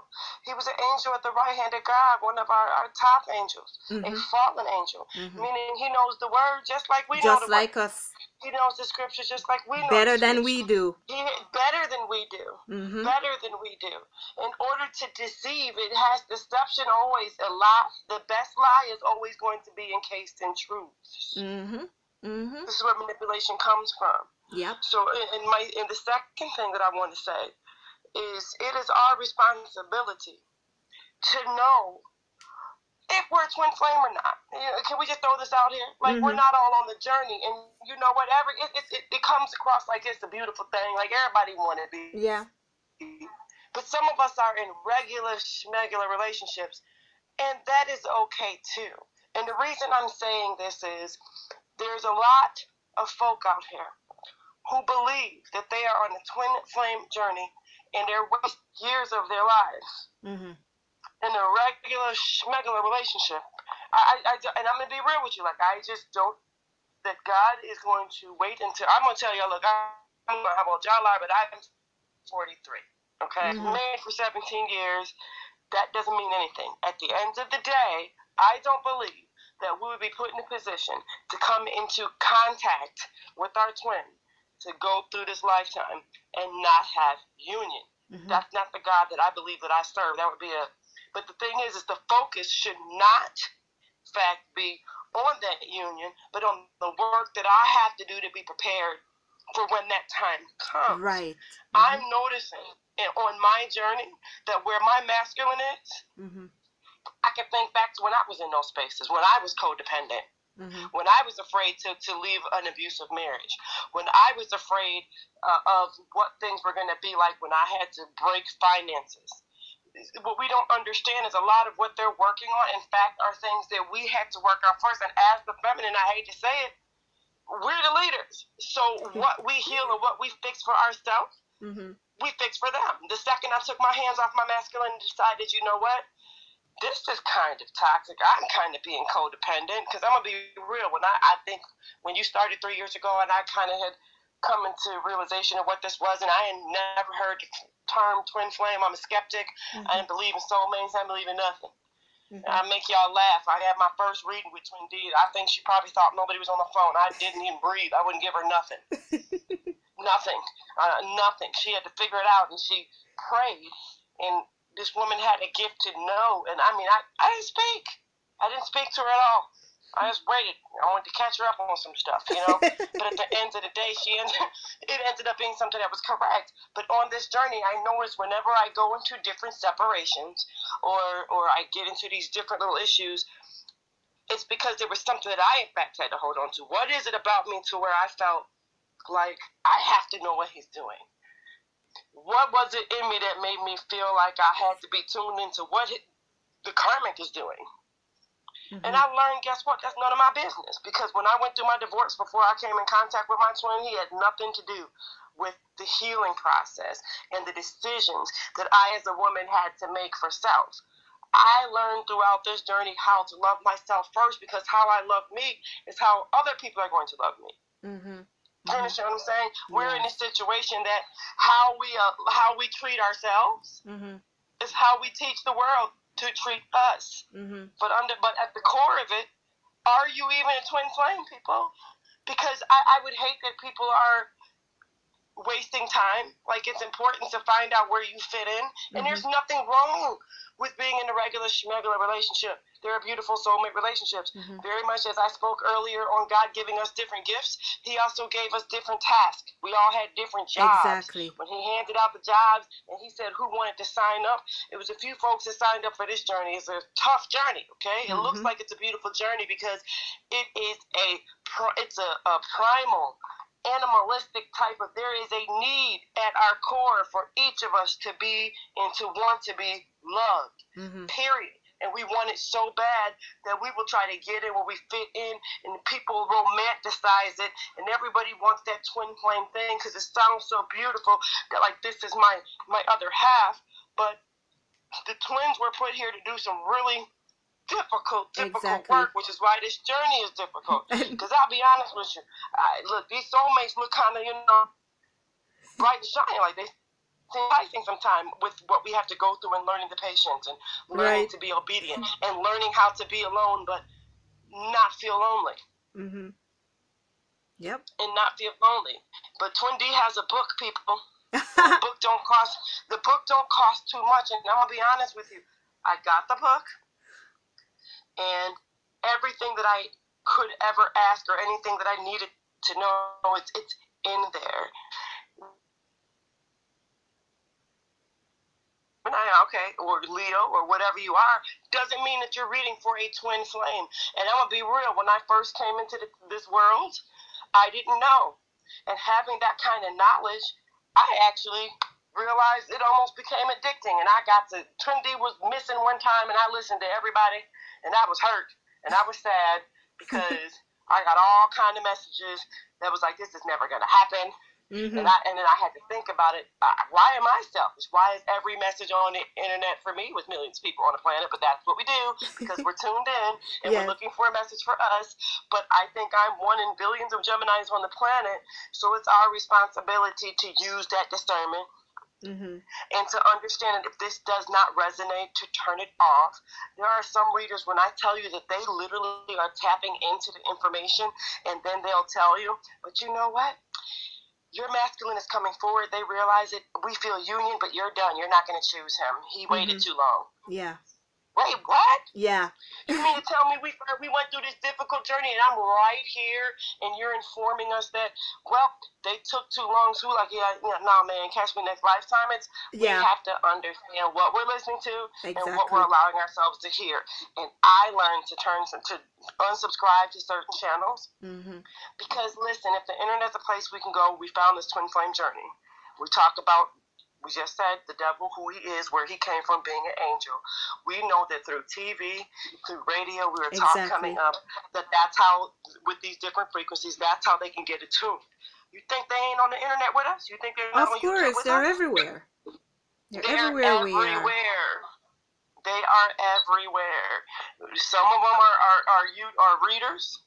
[SPEAKER 4] He was an angel at the right hand of God, one of our, our top angels, a
[SPEAKER 1] Mhm.
[SPEAKER 4] fallen angel,
[SPEAKER 1] Mhm.
[SPEAKER 4] meaning he knows the word just like we know
[SPEAKER 1] Just like
[SPEAKER 4] word.
[SPEAKER 1] us.
[SPEAKER 4] He knows the scriptures just like we know
[SPEAKER 1] Better than we do.
[SPEAKER 4] He better than we do.
[SPEAKER 1] Mm-hmm.
[SPEAKER 4] Better than we do. In order to deceive, it has deception always a lie. The best lie is always going to be encased in truth.
[SPEAKER 1] Mm-hmm. Mm-hmm.
[SPEAKER 4] This is where manipulation comes from.
[SPEAKER 1] Yep.
[SPEAKER 4] So, in my in the second thing that I want to say is it is our responsibility to know if we're a twin flame or not. Can we just throw this out here? Like we're
[SPEAKER 1] Mhm.
[SPEAKER 4] not all on the journey, and you know whatever it, it, it, it comes across like it's a beautiful thing. Like everybody want to be,
[SPEAKER 1] Yeah.
[SPEAKER 4] but some of us are in regular schmegular relationships, and that is okay too. And the reason I'm saying this is there's a lot of folk out here who believe that they are on a twin flame journey and they're waste years of their lives
[SPEAKER 1] Mm-hmm.
[SPEAKER 4] in a regular schmegular relationship. I, I, I, and I'm gonna be real with you. Like I just don't that God is going to wait until I'm gonna tell y'all, look, I'm gonna have a y'all lie, but I'm 43. Okay,
[SPEAKER 1] Mhm.
[SPEAKER 4] married for 17 years. That doesn't mean anything. At the end of the day, I don't believe that we would be put in a position to come into contact with our twin to go through this lifetime and not have union.
[SPEAKER 1] Mhm.
[SPEAKER 4] That's not the God that I believe that I serve. That would be a. But the thing is, is the focus should not, in fact, be on that union, but on the work that I have to do to be prepared for when that time comes.
[SPEAKER 1] Right.
[SPEAKER 4] I'm noticing on my journey that where my masculine is,
[SPEAKER 1] Mm-hmm.
[SPEAKER 4] I can think back to when I was in those spaces, when I was codependent,
[SPEAKER 1] Mm-hmm.
[SPEAKER 4] when I was afraid to, to leave an abusive marriage, when I was afraid uh, of what things were going to be like when I had to break finances. What we don't understand is a lot of what they're working on, in fact, are things that we had to work on first. And as the feminine, I hate to say it, we're the leaders. So [LAUGHS] what we heal and what we fix for ourselves,
[SPEAKER 1] Mm-hmm.
[SPEAKER 4] we fix for them. The second I took my hands off my masculine and decided, you know what? This is kind of toxic. I'm kind of being codependent because I'm gonna be real. When I, I think when you started three years ago, and I kind of had come into realization of what this was, and I had never heard the term twin flame. I'm a skeptic. I didn't believe in soulmates. I didn't believe in nothing.
[SPEAKER 1] Mm-hmm.
[SPEAKER 4] I make y'all laugh. I had my first reading with Twin D. I think she probably thought nobody was on the phone. I didn't even breathe. I wouldn't give her nothing. [LAUGHS] nothing. Uh, nothing. She had to figure it out, and she prayed. And this woman had a gift to know. And I mean, I, I didn't speak. I didn't speak to her at all. I just waited. I wanted to catch her up on some stuff, you know. but at the [LAUGHS] end of the day, she ended, [LAUGHS] it ended up being something that was correct. But on this journey, I noticed whenever I go into different separations, or or I get into these different little issues, it's because there was something that I in fact had to hold on to. What is it about me to where I felt like I have to know what he's doing? What was it in me that made me feel like I had to be tuned into what the karmic is doing? And I learned, guess what? That's none of my business. Because when I went through my divorce before I came in contact with my twin, he had nothing to do with the healing process and the decisions that I, as a woman, had to make for self. I learned throughout this journey how to love myself first because how I love me is how other people are going to love me.
[SPEAKER 1] Mm-hmm.
[SPEAKER 4] You understand what I'm saying? We're in a situation that how we uh, how we treat ourselves
[SPEAKER 1] Mm-hmm.
[SPEAKER 4] is how we teach the world to treat us.
[SPEAKER 1] Mm-hmm.
[SPEAKER 4] But under but at the core of it, are you even a twin flame, people? Because I, I would hate that people are wasting time. Like it's important to find out where you fit in. And there's nothing wrong with being in a regular schmegular relationship. There are beautiful soulmate relationships.
[SPEAKER 1] Mhm.
[SPEAKER 4] Very much as I spoke earlier on God giving us different gifts, He also gave us different tasks. We all had different jobs.
[SPEAKER 1] Exactly.
[SPEAKER 4] When He handed out the jobs and He said who wanted to sign up, it was a few folks that signed up for this journey. It's a tough journey, okay? It looks
[SPEAKER 1] Mhm.
[SPEAKER 4] like it's a beautiful journey because it is a it's a, a primal animalistic type of there is a need at our core for each of us to be and to want to be loved
[SPEAKER 1] Mm-hmm.
[SPEAKER 4] period and we want it so bad that we will try to get it where we fit in and people romanticize it and everybody wants that twin flame thing because it sounds so beautiful that like this is my my other half but the twins were put here to do some really difficult difficult
[SPEAKER 1] Exactly.
[SPEAKER 4] work which is why this journey is difficult [LAUGHS] because I'll be honest with you, I, look, these soulmates look kind of, you know, bright and shiny, like they enticing sometimes with what we have to go through and learning the patience and learning
[SPEAKER 1] Right.
[SPEAKER 4] to be obedient and learning how to be alone but not feel lonely
[SPEAKER 1] Mm-hmm. Yep.
[SPEAKER 4] and not feel lonely. But Twin D has a book, people. The [LAUGHS] book don't cost. The book don't cost too much, and I'm gonna be honest with you. I got the book, and everything that I could ever ask or anything that I needed to know, it's it's in there. Okay, or Leo, or whatever you are, doesn't mean that you're reading for a twin flame. And I'm gonna be real. When I first came into the, this world, I didn't know, and having that kind of knowledge, I actually realized it almost became addicting. And I got to Twin D was missing one time, and I listened to everybody, and I was hurt, and I was sad because [LAUGHS] I got all kind of messages that was like, "This is never gonna happen.
[SPEAKER 1] Mhm.
[SPEAKER 4] And I and then I had to think about it. Uh, why am I selfish? Why is every message on the internet for me with millions of people on the planet? But that's what we do because we're tuned in and we're [LAUGHS] looking for a message for us. But I think I'm one in billions of Geminis on the planet, so it's our responsibility to use that discernment
[SPEAKER 1] Mhm.
[SPEAKER 4] and to understand that if this does not resonate, to turn it off. There are some readers when I tell you that they literally are tapping into the information and then they'll tell you, but you know what? Your masculine is coming forward. They realize it. We feel union, but you're done. You're not going to choose him. He waited
[SPEAKER 1] Mhm.
[SPEAKER 4] too long.
[SPEAKER 1] Yeah.
[SPEAKER 4] Wait, what?
[SPEAKER 1] Yeah.
[SPEAKER 4] You mean to tell me we we went through this difficult journey and I'm right here and you're informing us that well they took too long so like yeah yeah nah man catch me next lifetime it's we have to understand what we're listening to and what we're allowing ourselves to hear and I learned to turn to, to unsubscribe to certain channels
[SPEAKER 1] Mhm.
[SPEAKER 4] because listen if the internet's a place we can go we found this twin flame journey we talk about we just said the devil who he is where he came from being an angel we know that through tv through radio we were taught
[SPEAKER 1] Exactly.
[SPEAKER 4] coming up that that's how with these different frequencies that's how they can get attuned you think they ain't on the internet with us you think they're not
[SPEAKER 1] Of
[SPEAKER 4] on YouTube
[SPEAKER 1] course,
[SPEAKER 4] with
[SPEAKER 1] they're
[SPEAKER 4] us?
[SPEAKER 1] everywhere. They're,
[SPEAKER 4] They're
[SPEAKER 1] everywhere everywhere. we are.
[SPEAKER 4] They are everywhere. Some of them are are are you are readers.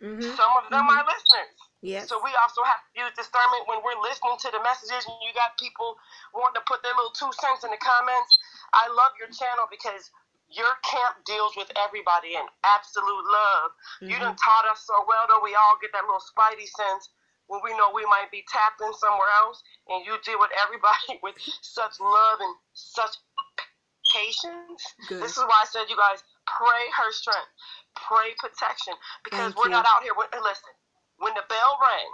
[SPEAKER 1] Mhm.
[SPEAKER 4] Some of them
[SPEAKER 1] Mhm.
[SPEAKER 4] are listeners.
[SPEAKER 1] Yes.
[SPEAKER 4] So we also have to use discernment when we're listening to the messages and you got people wanting to put their little two cents in the comments. I love your channel because your camp deals with everybody in absolute love. You
[SPEAKER 1] Mhm.
[SPEAKER 4] done taught us so well though we all get that little spidey sense when we know we might be tapped in somewhere else and you deal with everybody [LAUGHS] with such love and such patience.
[SPEAKER 1] Good.
[SPEAKER 4] This is why I said you guys pray her strength, pray protection, because
[SPEAKER 1] Thank
[SPEAKER 4] we're
[SPEAKER 1] you.
[SPEAKER 4] not out here. When, hey, listen, when the bell rang,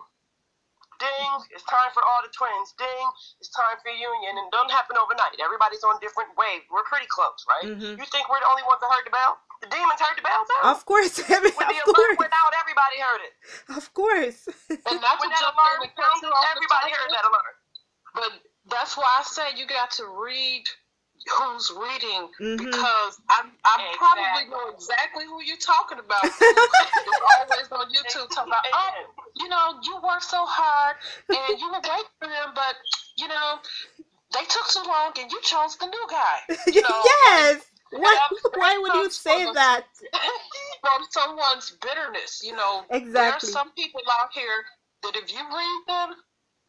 [SPEAKER 4] ding, it's time for all the twins. Ding, it's time for union, and it doesn't happen overnight. Everybody's on different waves. We're pretty close, right?
[SPEAKER 1] Mhm.
[SPEAKER 4] You think we're the only ones that heard the bell? The demons heard the bell too.
[SPEAKER 1] Of course, [LAUGHS] every,
[SPEAKER 4] when the
[SPEAKER 1] of
[SPEAKER 4] alert
[SPEAKER 1] course,
[SPEAKER 4] went out, everybody heard it.
[SPEAKER 1] of course. [LAUGHS]
[SPEAKER 5] And not
[SPEAKER 4] When
[SPEAKER 5] to
[SPEAKER 4] that
[SPEAKER 5] jump
[SPEAKER 4] alarm
[SPEAKER 5] in and cut
[SPEAKER 4] sounded,
[SPEAKER 5] you off the
[SPEAKER 4] everybody heard that alert.
[SPEAKER 5] But that's why I said you got to read who's reading
[SPEAKER 1] Mhm.
[SPEAKER 5] because I I probably know exactly who you're talking about. [LAUGHS] Who is always on YouTube talking about, oh, you know, you worked so hard and you were waiting for them, but you know, they took too long and you chose the new guy. [LAUGHS] You know,
[SPEAKER 1] yes. Why, [LAUGHS] why would you say
[SPEAKER 5] from a-
[SPEAKER 1] that?
[SPEAKER 5] from someone's bitterness. You know, there are
[SPEAKER 1] Exactly.
[SPEAKER 5] some people out here that if you read them,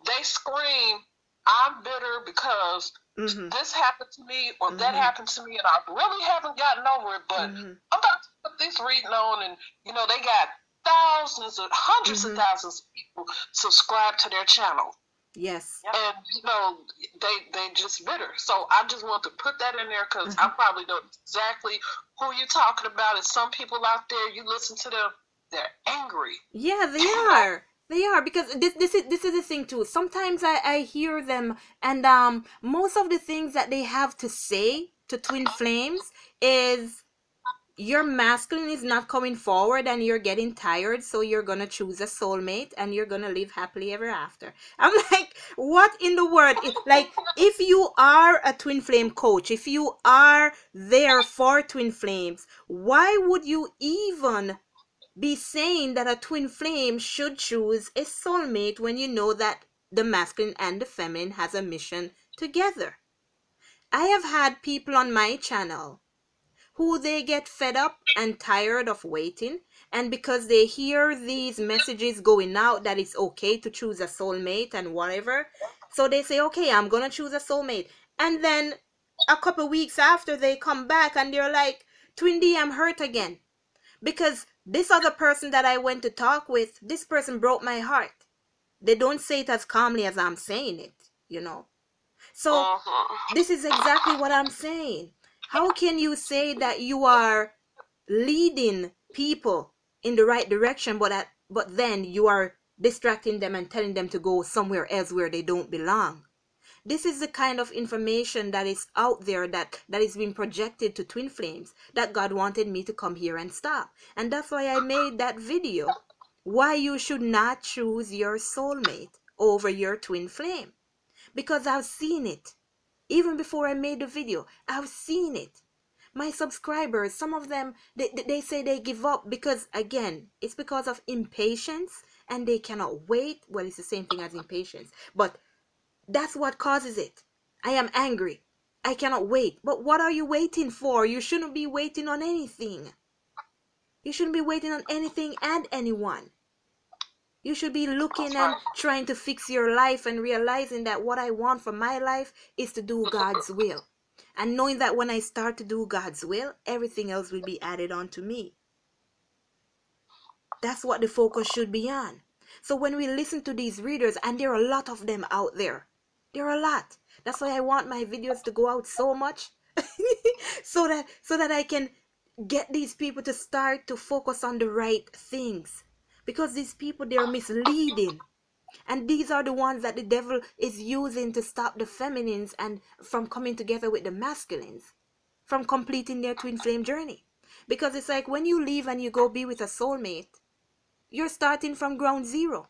[SPEAKER 5] they scream, "I'm bitter because
[SPEAKER 1] Mhm.
[SPEAKER 5] this happened to me or that
[SPEAKER 1] Mhm.
[SPEAKER 5] happened to me, and I really haven't gotten over it." But
[SPEAKER 1] Mhm.
[SPEAKER 5] I'm about to put this reading on, and you know, they got thousands of 100s
[SPEAKER 1] Mhm.
[SPEAKER 5] of thousands of people subscribe to their channel
[SPEAKER 1] Yes.
[SPEAKER 5] and you know they they just bitter. So I just want to put that in there because I probably know exactly who you're talking about. And some people out there, you listen to them, they're angry.
[SPEAKER 1] Yeah, they [LAUGHS] are. They are because this this is this is the thing too. Sometimes I I hear them and um most of the things that they have to say to twin flames is your masculine is not coming forward and you're getting tired so you're to choose a soulmate and you're to live happily ever after. [LAUGHS] I'm like what in the world It- like if you are a twin flame coach, if you are there for twin flames, why would you even be saying that a twin flame should choose a soulmate when you know that the masculine and the feminine has a mission together. I have had people on my channel who they get fed up and tired of waiting and because they hear these messages going out that it's okay to choose a soulmate and whatever so they say okay i'm gonna choose a soulmate and then a couple weeks after they come back and they're like twin d i'm hurt again because this other person that I went to talk with, this person broke my heart. They don't say it as calmly as I'm saying it, you know. So
[SPEAKER 4] Mhm.
[SPEAKER 1] this is exactly what I'm saying. How can you say that you are leading people in the right direction, but at, but then you are distracting them and telling them to go somewhere else where they don't belong? This is the kind of information that is out there that that is being projected to twin flames that God wanted me to come here and stop. And that's why I made that video. Why you should not choose your soulmate over your twin flame. Because I've seen it. Even before I made the video, I've seen it. My subscribers, some of them, they, they- say they give up because, again, it's because of impatience and they cannot wait. Well, it's the same thing as impatience, but that's what causes it. I am angry. I cannot wait. But what are you waiting for? You shouldn't be waiting on anything. You shouldn't be waiting on anything and anyone. You should be looking and trying to fix your life and realizing that what I want for my life is to do God's will. And knowing that when I start to do God's will, everything else will be added on to me. That's what the focus should be on. So when we listen to these readers, and there are a lot of them out there, are a lot. That's why I want my videos to go out so much. [LAUGHS] so that so that I can get these people to start to focus on the right things. Because these people they're misleading. And these are the ones that the devil is using to stop the feminines and from coming together with the masculines, from completing their twin flame journey. Because it's like when you leave and you go be with a soulmate, you're starting from ground zero.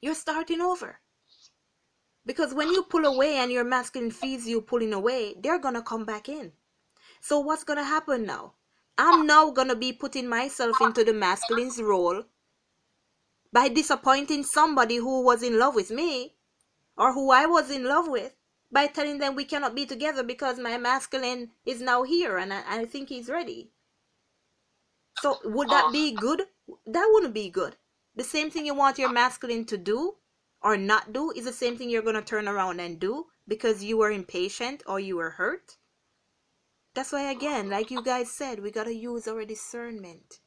[SPEAKER 1] You're starting over. Because when you pull away and your masculine feels you pulling away, they're going to come back in. So what's going to happen now? I'm now going to be putting myself into the masculine's role by disappointing somebody who was in love with me or who I was in love with by telling them we cannot be together because my masculine is now here and I, I think he's ready. So would that be good? That wouldn't be good. The same thing you want your masculine to do or not do is the same thing you're going to turn around and do because you were impatient or you were hurt. That's why, again, like you guys said, we got to use our discernment.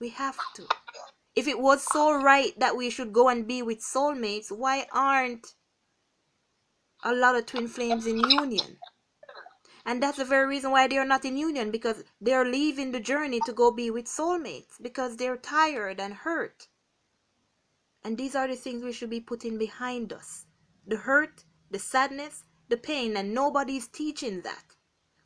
[SPEAKER 1] We have to. If it was so right that we should go and be with soulmates, why aren't a lot of twin flames in union? And that's the very reason why they're not in union because they're leaving the journey to go be with soulmates because they're tired and hurt. And these are the things we should be putting behind us the hurt, the sadness, the pain, and nobody's teaching that.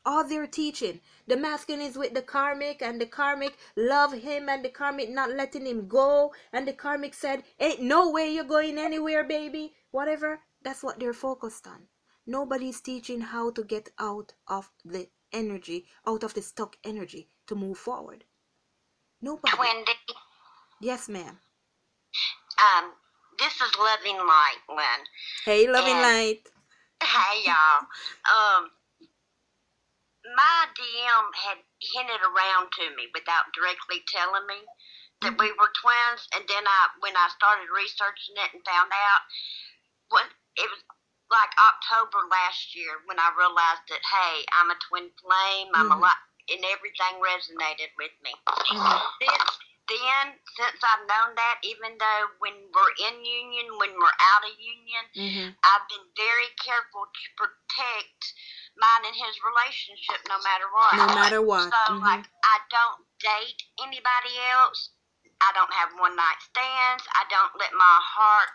[SPEAKER 1] All they're teaching, the masculine is with the karmic, and the karmic love him, and the karmic not letting him go, and the karmic said, Ain't no way you're going anywhere, baby. Whatever. That's what they're focused on. Nobody's teaching how to get out of the energy, out of the stuck energy to move forward. Nobody.
[SPEAKER 2] Wendy,
[SPEAKER 1] Yes, ma'am.
[SPEAKER 2] Um, this is Loving Light, Lynn.
[SPEAKER 1] Hey, loving
[SPEAKER 2] And-
[SPEAKER 1] light.
[SPEAKER 2] Hey, y'all. Um, my DM had hinted around to me without directly telling me that we were twins, and then I, when I started researching it and found out, when it was like October last year when I realized that hey, I'm a twin flame. I'm a
[SPEAKER 1] Mhm.
[SPEAKER 2] lot, and everything resonated with me.
[SPEAKER 1] Mhm.
[SPEAKER 2] Then, since I've known that, even though when we're in union, when we're out of union,
[SPEAKER 1] Mm-hmm.
[SPEAKER 2] I've been very careful to protect mine and his relationship no matter what.
[SPEAKER 1] No matter what.
[SPEAKER 2] So,
[SPEAKER 1] Mhm.
[SPEAKER 2] like, I don't date anybody else. I don't have one night stands. I don't let my heart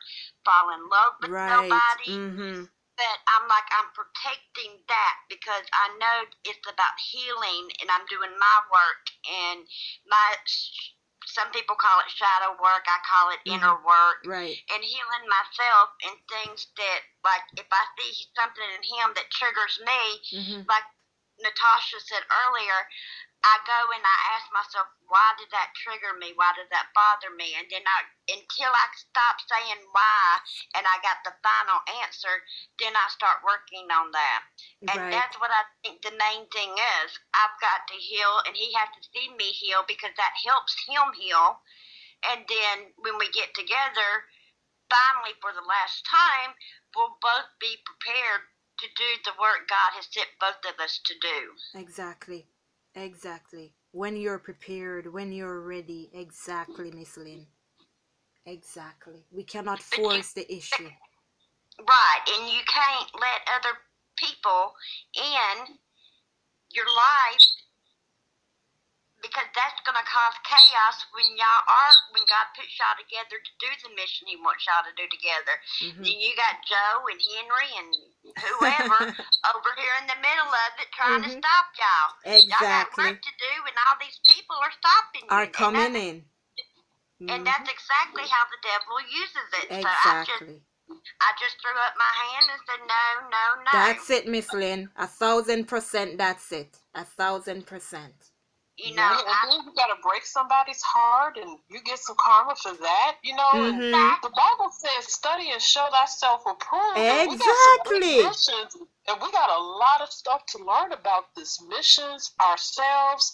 [SPEAKER 2] fall in love with
[SPEAKER 1] Right.
[SPEAKER 2] nobody.
[SPEAKER 1] Mm-hmm.
[SPEAKER 2] But I'm like, I'm protecting that because I know it's about healing and I'm doing my work and my. Some people call it shadow work. I call it
[SPEAKER 1] Mhm.
[SPEAKER 2] inner work
[SPEAKER 1] Right.
[SPEAKER 2] and healing myself and things that like if I see something in him that triggers me,
[SPEAKER 1] Mm-hmm.
[SPEAKER 2] like Natasha said earlier, I go and I ask myself, why did that trigger me? Why did that bother me? And then I until I stop saying why and I got the final answer, then I start working on that. And
[SPEAKER 1] Right.
[SPEAKER 2] that's what I think the main thing is. I've got to heal and he has to see me heal because that helps him heal. And then when we get together, finally for the last time, we'll both be prepared to do the work God has sent both of us to do.
[SPEAKER 1] Exactly. Exactly. When you're prepared, when you're ready. Exactly, Miss Lynn. Exactly. We cannot
[SPEAKER 2] But you-
[SPEAKER 1] force the issue.
[SPEAKER 2] Right, and you can't let other people in your life because that's going to cause chaos when y'all are when God puts y'all together to do the mission He wants y'all to do together.
[SPEAKER 1] Mhm.
[SPEAKER 2] Then you got Joe and Henry and whoever over here in the middle of it trying
[SPEAKER 1] Mhm.
[SPEAKER 2] to stop y'all. Y'all got
[SPEAKER 1] Exactly.
[SPEAKER 2] work to do, and all these people are stopping you.
[SPEAKER 1] Are coming in.
[SPEAKER 2] And
[SPEAKER 1] Mhm.
[SPEAKER 2] that's exactly how the devil uses it. So I just
[SPEAKER 1] Exactly.
[SPEAKER 2] I just threw up my hand and said no, no, no.
[SPEAKER 1] That's it, Miss Lynn. A thousand percent that's it. A thousand percent.
[SPEAKER 2] You know,
[SPEAKER 5] and
[SPEAKER 2] I,
[SPEAKER 5] you gotta break somebody's heart, and you get some karma for that. You know, and
[SPEAKER 1] Mhm.
[SPEAKER 5] the Bible says, "Study and show thyself approved." and we got some great
[SPEAKER 1] Exactly.
[SPEAKER 5] missions, and we got a lot of stuff to learn about this missions ourselves.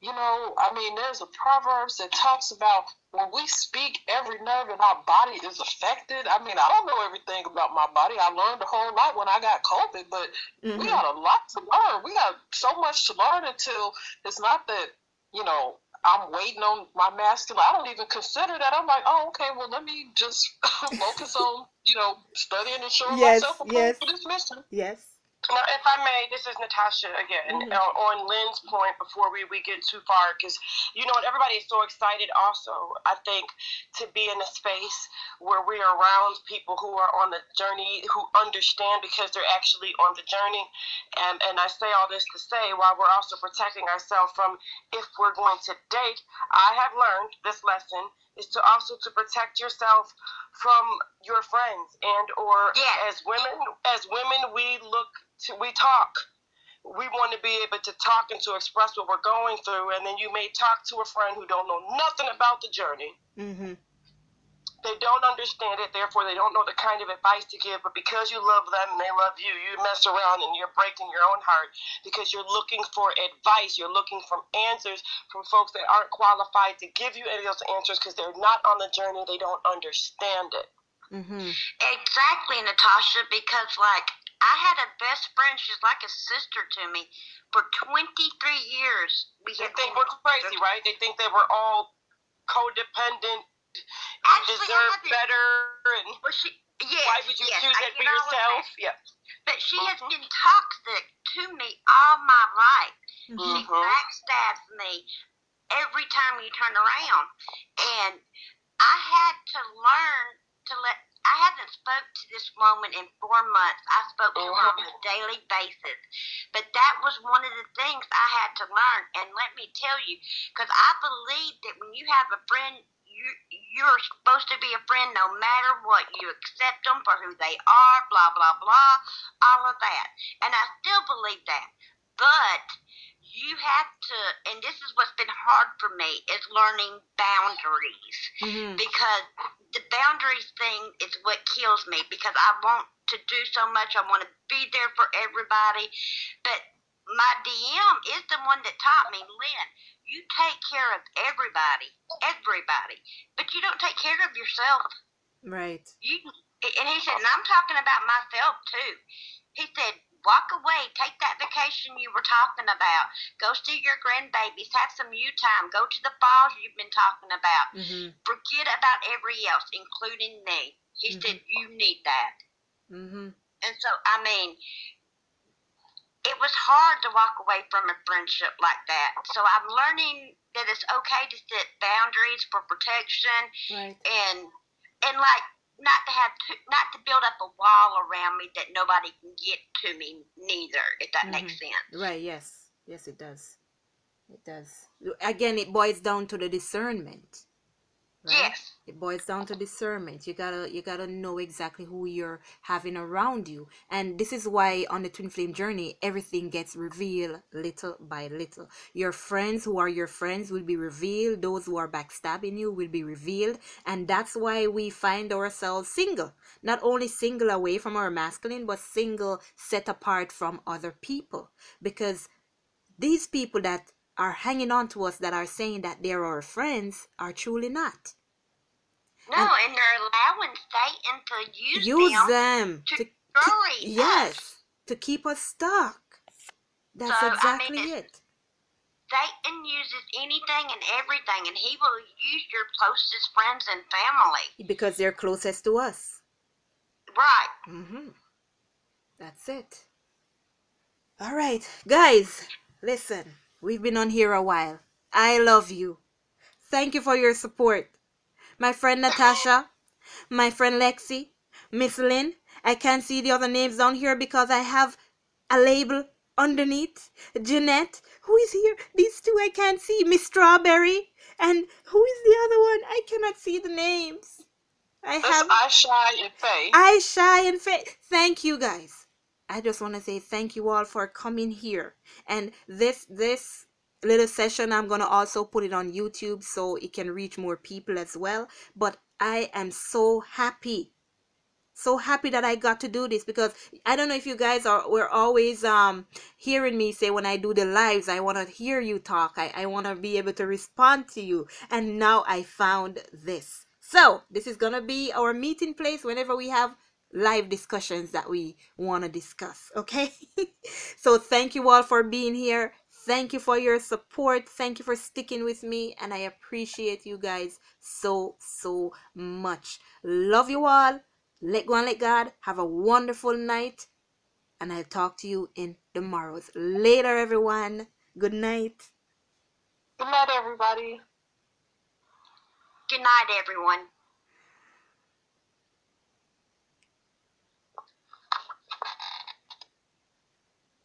[SPEAKER 5] You know, I mean, there's a proverbs that talks about when we speak, every nerve in our body is affected. I mean, I don't know everything about my body. I learned a whole lot when I got COVID, but we
[SPEAKER 1] Mhm.
[SPEAKER 5] got a lot to learn. We got so much to learn until it's not that, you know, I'm waiting on my masculine. I don't even consider that. I'm like, oh, okay, well, let me just [LAUGHS] focus on, you know, studying and showing
[SPEAKER 1] Yes,
[SPEAKER 5] myself
[SPEAKER 1] yes.
[SPEAKER 5] for this mission.
[SPEAKER 1] Yes.
[SPEAKER 4] Now, if I may, this is Natasha again
[SPEAKER 1] Mhm.
[SPEAKER 4] uh, on Lynn's point before we, we get too far, because you know what, everybody is so excited. Also, I think to be in a space where we are around people who are on the journey, who understand because they're actually on the journey, and and I say all this to say while we're also protecting ourselves from if we're going to date. I have learned this lesson is to also to protect yourself from your friends and or
[SPEAKER 2] Yes.
[SPEAKER 4] as women as women we look to we talk we want to be able to talk and to express what we're going through and then you may talk to a friend who don't know nothing about the journey
[SPEAKER 1] Mhm.
[SPEAKER 4] They don't understand it therefore they don't know the kind of advice to give but because you love them and they love you you mess around and you're breaking your own heart because you're looking for advice you're looking for answers from folks that aren't qualified to give you any of those answers because they're not on the journey they don't understand it
[SPEAKER 1] Mm-hmm.
[SPEAKER 2] exactly, Natasha, because like I had a best friend, she's like a sister to me. For 23 years, we
[SPEAKER 4] They think we're crazy, right? They think that we're all codependent. You
[SPEAKER 2] Actually, I
[SPEAKER 4] deserve better, and
[SPEAKER 2] Well, she, yes,
[SPEAKER 4] why would you
[SPEAKER 2] yes,
[SPEAKER 4] choose
[SPEAKER 2] I
[SPEAKER 4] that for
[SPEAKER 2] get all of
[SPEAKER 4] yourself?
[SPEAKER 2] that.
[SPEAKER 4] Yeah.
[SPEAKER 2] But she has
[SPEAKER 4] Mhm.
[SPEAKER 2] been toxic to me all my life. She
[SPEAKER 1] Mhm.
[SPEAKER 5] Mhm.
[SPEAKER 2] backstabs me every time you turn around. And I had to learn to let I haven't spoke to this woman in four months. I spoke to her on a daily basis. But that was one of the things I had to learn. And let me tell you, because I believe that when you have a friend, you you're supposed to be a friend no matter what. You accept them for who they are, blah blah blah, all of that. And I still believe that. But you have to, and this is what's been hard for me, is learning boundaries
[SPEAKER 1] Mhm.
[SPEAKER 2] because the boundaries thing is what kills me because I want to do so much. I want to be there for everybody. But my DM is the one that taught me, Lynn, you take care of everybody, everybody, but you don't take care of yourself.
[SPEAKER 1] Right.
[SPEAKER 2] You and he said, and I'm talking about myself too. He said, walk away, take that vacation you were talking about, go see your grandbabies, have some you time, go to the falls you've been talking about
[SPEAKER 1] Mhm.
[SPEAKER 2] forget about every else, including me. He
[SPEAKER 1] Mhm.
[SPEAKER 2] said, You need that.
[SPEAKER 1] Mm-hmm.
[SPEAKER 2] And so, I mean, it was hard to walk away from a friendship like that. So I'm learning that it's okay to set boundaries for protection
[SPEAKER 1] Right.
[SPEAKER 2] and and like not to have to, not to build up a wall around me that nobody can get to me neither, if that makes mm-hmm. sense.
[SPEAKER 1] Right. Yes. Yes, it does. It does. Again, it boils down to the discernment. Right?
[SPEAKER 2] Yes.
[SPEAKER 1] It boils down to discernment. You gotta you gotta know exactly who you're having around you. And this is why on the twin flame journey everything gets revealed little by little. Your friends who are your friends will be revealed, those who are backstabbing you will be revealed. And that's why we find ourselves single. Not only single away from our masculine, but single set apart from other people. Because these people that are hanging on to us that are saying that they're our friends are truly not.
[SPEAKER 2] No, and, they're allowing Satan to use,
[SPEAKER 1] Use
[SPEAKER 2] them
[SPEAKER 1] them
[SPEAKER 2] to
[SPEAKER 1] to,
[SPEAKER 2] destroy us.
[SPEAKER 1] yes to keep us stuck. That's
[SPEAKER 2] So, I mean,
[SPEAKER 1] exactly it.
[SPEAKER 2] Satan uses anything and everything, and he will use your closest friends and family.
[SPEAKER 1] Because they're closest to us.
[SPEAKER 2] Right.
[SPEAKER 1] Mm-hmm. That's it. All right, guys, listen. We've been on here a while. I love you. Thank you for your support. My friend Natasha, my friend Lexi, Miss Lynn. I can't see the other names down here because I have a label underneath. Jeanette, who is here? These two I can't see. Miss Strawberry. And who is the other one? I cannot see the names. I
[SPEAKER 5] That's
[SPEAKER 1] have
[SPEAKER 5] I Shy and Faye.
[SPEAKER 1] I shy and faith. Thank you guys. I just want to say thank you all for coming here. And this this little session i'm gonna also put it on youtube so it can reach more people as well. But i am so happy so happy that I got to do this because I don't know if you guys are we're always um hearing me say when I do the lives I want to hear you talk. I, I want to be able to respond to you. And now I found this. So this is gonna be our meeting place whenever we have live discussions that we want to discuss okay [LAUGHS] so thank you all for being here thank you for your support thank you for sticking with me and I appreciate you guys so so much love you all let go and let God. Have a wonderful night. And I'll talk to you in tomorrow's. Later, everyone. Good night.
[SPEAKER 5] Good night, everybody.
[SPEAKER 2] Good night, everyone.